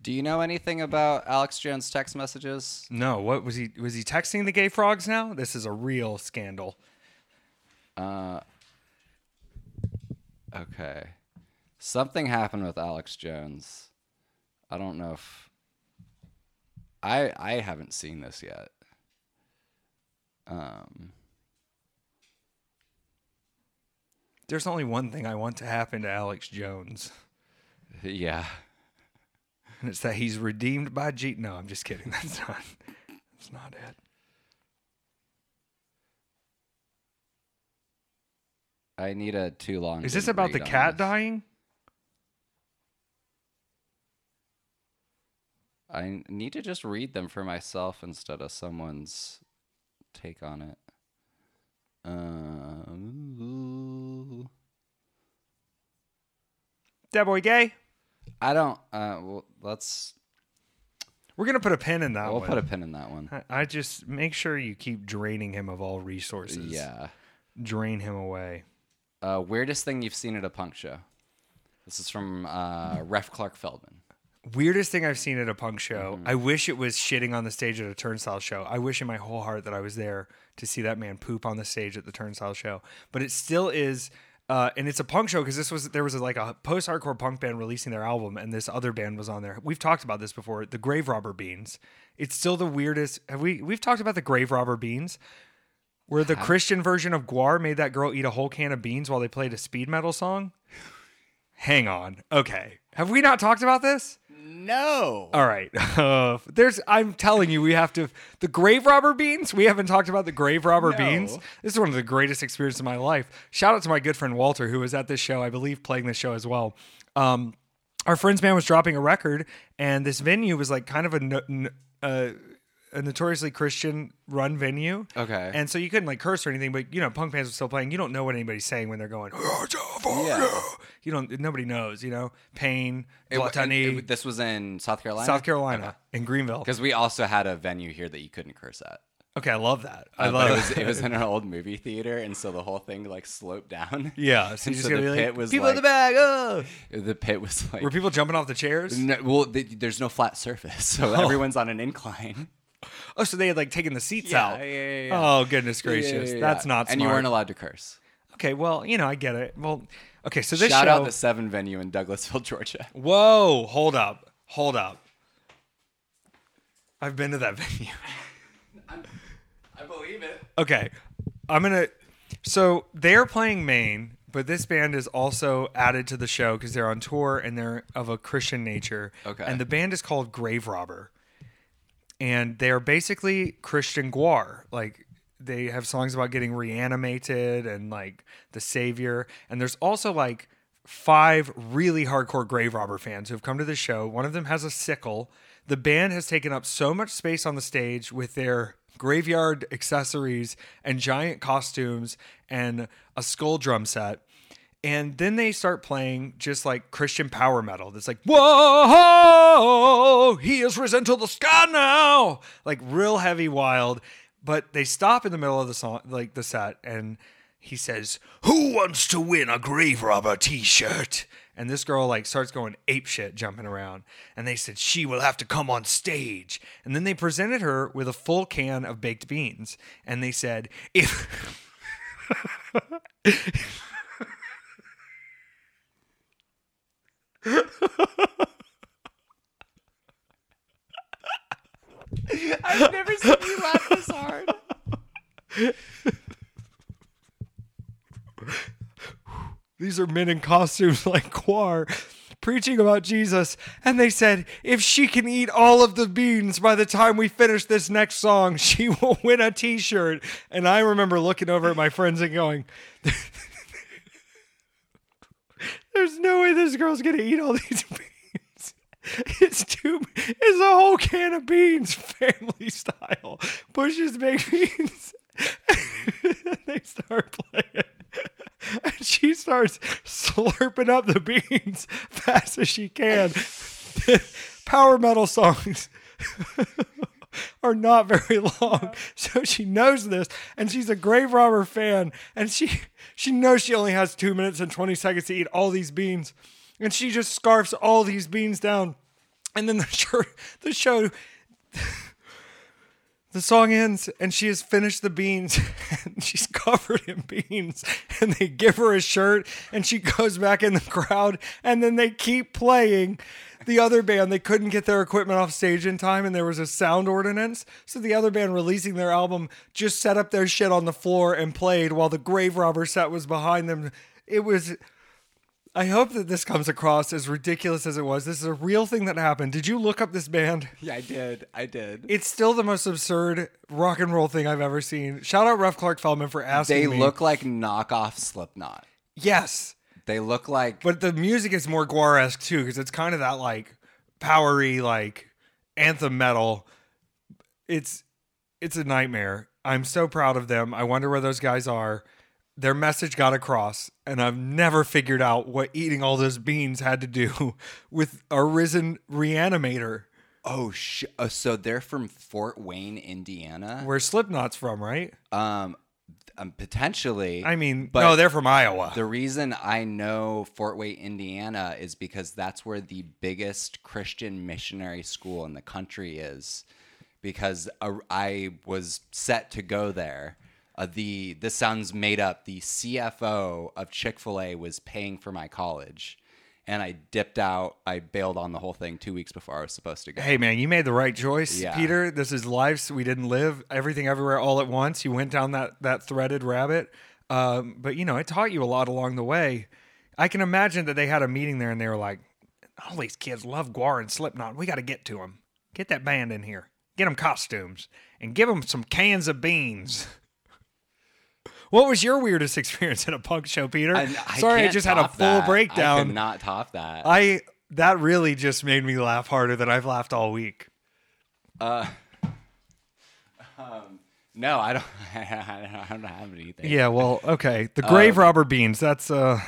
Do you know anything about Alex Jones text messages? No, what was he? Was he texting the gay frogs now? This is a real scandal. Uh, okay. Something happened with Alex Jones. I don't know if I I haven't seen this yet. Um, There's only one thing I want to happen to Alex Jones, yeah. and it's that he's redeemed by G. No, I'm just kidding. That's not. That's not it. I need a too long. Is this about the cat this. dying? I need to just read them for myself instead of someone's take on it. Um, That boy gay? I don't. Uh, well, let's. We're gonna put a pin in that one. we'll one. put a pin in that one. I- I just make sure you keep draining him of all resources. Yeah. Drain him away. Uh, weirdest thing you've seen at a punk show. This is from uh, Ref Clark Feldman. Weirdest thing I've seen at a punk show. Mm-hmm. I wish it was shitting on the stage at a turnstile show. I wish in my whole heart that I was there to see that man poop on the stage at the turnstile show. But it still is. Uh, and it's a punk show because this was there was like a post-hardcore punk band releasing their album, and this other band was on there. We've talked about this before. The Grave Robber Beans. It's still the weirdest. Have we? We've talked about the Grave Robber Beans, where the Christian version of Gwar made that girl eat a whole can of beans while they played a speed metal song. Hang on. Okay. Have we not talked about this? No. All right. Uh, there's. I'm telling you, we have to. The grave robber beans. We haven't talked about the grave robber No. beans. This is one of the greatest experiences of my life. Shout out to my good friend Walter, who was at this show, I believe, playing this show as well. Um, our friend's band was dropping a record, and this venue was like kind of a, no- uh, a notoriously Christian run venue. Okay. And so you couldn't like curse or anything, but you know, punk bands were still playing. You don't know what anybody's saying when they're going. Yeah. You don't. Nobody knows. You know, it- this was in South Carolina. South Carolina in Greenville. Because we also had a venue here that you couldn't curse at. Okay, I love that. I Uh, love it was it was in an old movie theater, and so the whole thing like sloped down. yeah. So you And just so the pit like, was people in the like- back. Oh. The pit was like Were people jumping off the chairs? no, well, th there's no flat surface, so everyone's on an incline. Oh, so they had like taken the seats Yeah, out. yeah, yeah, yeah. Oh goodness gracious, yeah. that's not smart. And you weren't allowed to curse. okay, well, you know, I get it. Well, okay, so this Shout show. out the Seven venue in Douglasville, Georgia. Whoa, hold up, hold up. I've been to that venue. I believe it. Okay, I'm gonna. So they're playing Maine, but this band is also added to the show because they're on tour and they're of a Christian nature. Okay. And the band is called Grave Robber, and they are basically Christian Gwar. Like they have songs about getting reanimated and like the Savior. And there's also like five really hardcore Grave Robber fans who have come to the show. One of them has a sickle. The band has taken up so much space on the stage with their graveyard accessories and giant costumes and a skull drum set. And then they start playing just like Christian power metal. That's like, whoa, he is risen to the sky now. Like real heavy, wild. But they stop in the middle of the song, like the set, and he says, Who wants to win a grave robber t shirt? And this girl like starts going ape shit, jumping around. And they said she will have to come on stage. And then they presented her with a full can of baked beans. And they said, if I've never seen you laugh. These are men in costumes like Gwar preaching about Jesus. And they said, if she can eat all of the beans by the time we finish this next song, she will win a t shirt. And I remember looking over at my friends and going, There's no way this girl's going to eat all these beans. It's too, it's a whole can of beans, family style. Bush's baked beans. And they start playing. And she starts slurping up the beans fast as she can. Power metal songs are not very long. So she knows this and she's a grave robber fan and she she knows she only has 2 minutes and 20 seconds to eat all these beans and she just scarfs all these beans down. And then the show the show the song ends and she has finished the beans and she's covered in beans and they give her a shirt and she goes back in the crowd and then they keep playing the other band. They couldn't get their equipment off stage in time and there was a sound ordinance so the other band releasing their album just set up their shit on the floor and played while the grave robber set was behind them. It was I hope that this comes across as ridiculous as it was. This is a real thing that happened. Did you look up this band? Yeah, I did. I did. It's still the most absurd rock and roll thing I've ever seen. Shout out Ruff Clark Feldman for asking They me. look like knockoff Slipknot. yes, They look like but the music is more Gwar-esque too because it's kind of that like powery like anthem metal. It's it's a nightmare. I'm so proud of them. I wonder where those guys are. Their message got across, and I've never figured out what eating all those beans had to do with a risen reanimator, oh sh- uh, so they're from Fort Wayne, Indiana. where Slipknot's from, right? Um, um potentially. I mean, But no, they're from Iowa. The reason I know Fort Wayne, Indiana is because that's where the biggest Christian missionary school in the country is. Because uh, I was set to go there. Uh, the this sounds made up. The CFO of Chick Fil A was paying for my college, and I dipped out. I bailed on the whole thing two weeks before I was supposed to go. Hey man, you made the right choice, Yeah. Peter. This is life. So we didn't live everything everywhere all at once. You went down that that threaded rabbit, um, but you know it taught you a lot along the way. I can imagine that they had a meeting there and they were like, "All these kids love Gwar and Slipknot. We got to get to them. Get that band in here. Get them costumes and give them some cans of beans." What was your weirdest experience at a punk show, Peter? I, I Sorry, I just had a full that. I breakdown. could not top that. I that really just made me laugh harder than I've laughed all week. Uh, um, no, I don't. I don't have anything. Yeah, well, okay. The grave robber beans. That's uh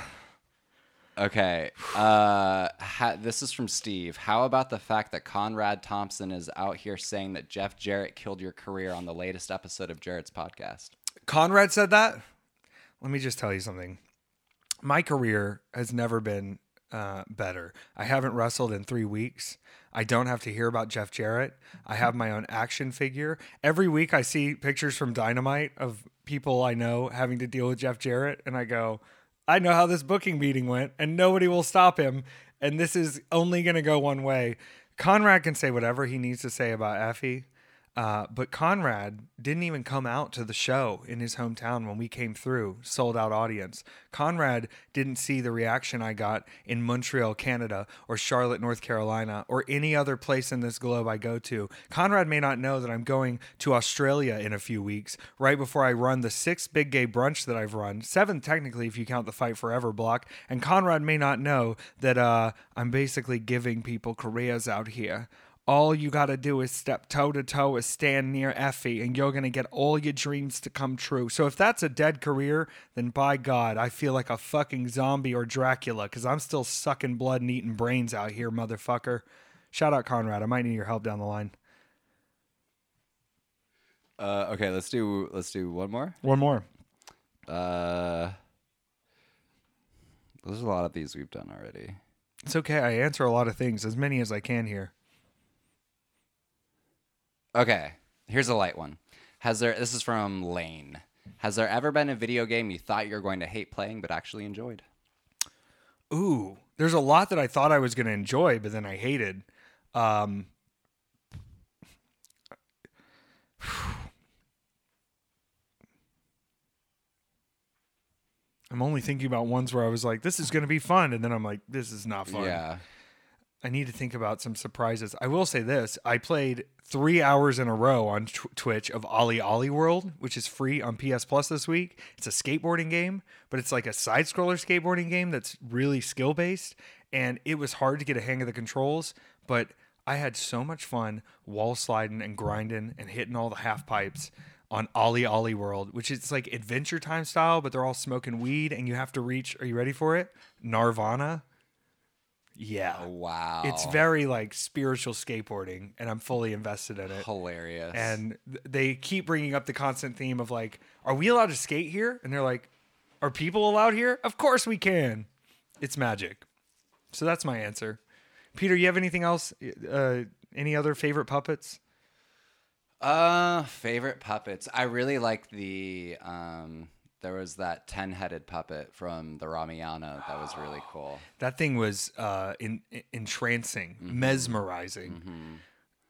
Okay. Uh, ha- this is from Steve. How about the fact that Conrad Thompson is out here saying that Jeff Jarrett killed your career on the latest episode of Jarrett's podcast? Conrad said that. Let me just tell you something. My career has never been uh, better. I haven't wrestled in three weeks. I don't have to hear about Jeff Jarrett. I have my own action figure. Every week I see pictures from Dynamite of people I know having to deal with Jeff Jarrett, and I go, I know how this booking meeting went, and nobody will stop him. And this is only going to go one way. Conrad can say whatever he needs to say about Effie. Uh, but Conrad didn't even come out to the show in his hometown when we came through, sold out audience. Conrad didn't see the reaction I got in Montreal, Canada, or Charlotte, North Carolina, or any other place in this globe I go to. Conrad may not know that I'm going to Australia in a few weeks, right before I run the sixth big gay brunch that I've run, seventh technically if you count the Fight Forever block. And Conrad may not know that uh, I'm basically giving people careers out here. All you got to do is step toe to toe and stand near Effie, and you're going to get all your dreams to come true. So, if that's a dead career, then by God, I feel like a fucking zombie or Dracula because I'm still sucking blood and eating brains out here, motherfucker. Shout out Conrad. I might need your help down the line. Uh, okay, let's do let's do one more. One more. Uh, there's a lot of these we've done already. It's okay. I answer a lot of things, as many as I can here. Okay, here's a light one. Has there? This is from Lane. Has there ever been a video game you thought you were going to hate playing but actually enjoyed? Ooh, there's a lot that I thought I was going to enjoy, but then I hated. Um, I'm only thinking about ones where I was like, this is going to be fun. And then I'm like, this is not fun. Yeah. I need to think about some surprises. I will say this I played three hours in a row on tw- Twitch of OlliOlli World, which is free on PS Plus this week. It's a skateboarding game, but it's like a side scroller skateboarding game that's really skill based. And it was hard to get a hang of the controls, but I had so much fun wall sliding and grinding and hitting all the half pipes on OlliOlli World, which is like Adventure Time style, but they're all smoking weed and you have to reach. Are you ready for it? Gnarvana. Yeah. Wow. It's very like spiritual skateboarding, and I'm fully invested in it. hilarious. And th- they keep bringing up the constant theme of like, are we allowed to skate here? And they're like, are people allowed here? Of course we can. It's magic. So that's my answer. Peter, you have anything else? Uh, any other favorite puppets? Uh, favorite puppets. I really like the um. There was that ten-headed puppet from the Ramayana that was really cool. That thing was uh, in, in- entrancing, mesmerizing.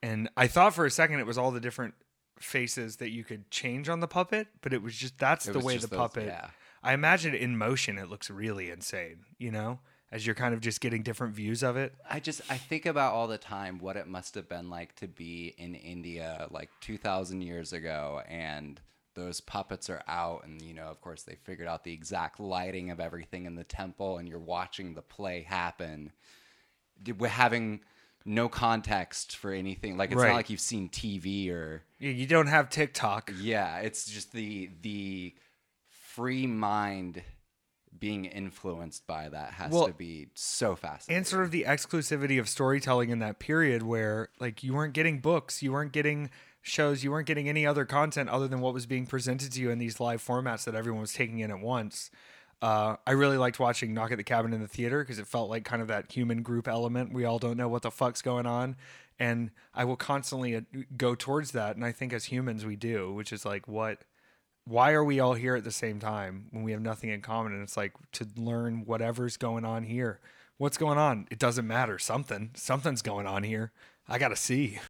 And I thought for a second it was all the different faces that you could change on the puppet, but it was just that's It the way the those- puppet. yeah. I imagine in motion, it looks really insane. You know, as you're kind of just getting different views of it. I just I think about all the time what it must have been like to be in India like 2000 years ago and those puppets are out and you know of course they figured out the exact lighting of everything in the temple and you're watching the play happen we're having no context for anything like it's Right. not like you've seen TV or You- don't have TikTok. yeah it's just the the free mind being influenced by that has Well, to be so fascinating and sort of the exclusivity of storytelling in that period where like you weren't getting books you weren't getting shows you weren't getting any other content other than what was being presented to you in these live formats that everyone was taking in at once. Uh, i really liked watching knock at the cabin in the theater because it felt like kind of that human group element. We all don't know what the fuck's going on. And i will constantly uh, go towards that. And i think as humans we do which is like what why are we all here at the same time when we have nothing in common? And it's like to learn whatever's going on here. What's going on? It doesn't matter. Something something's going on here. I gotta see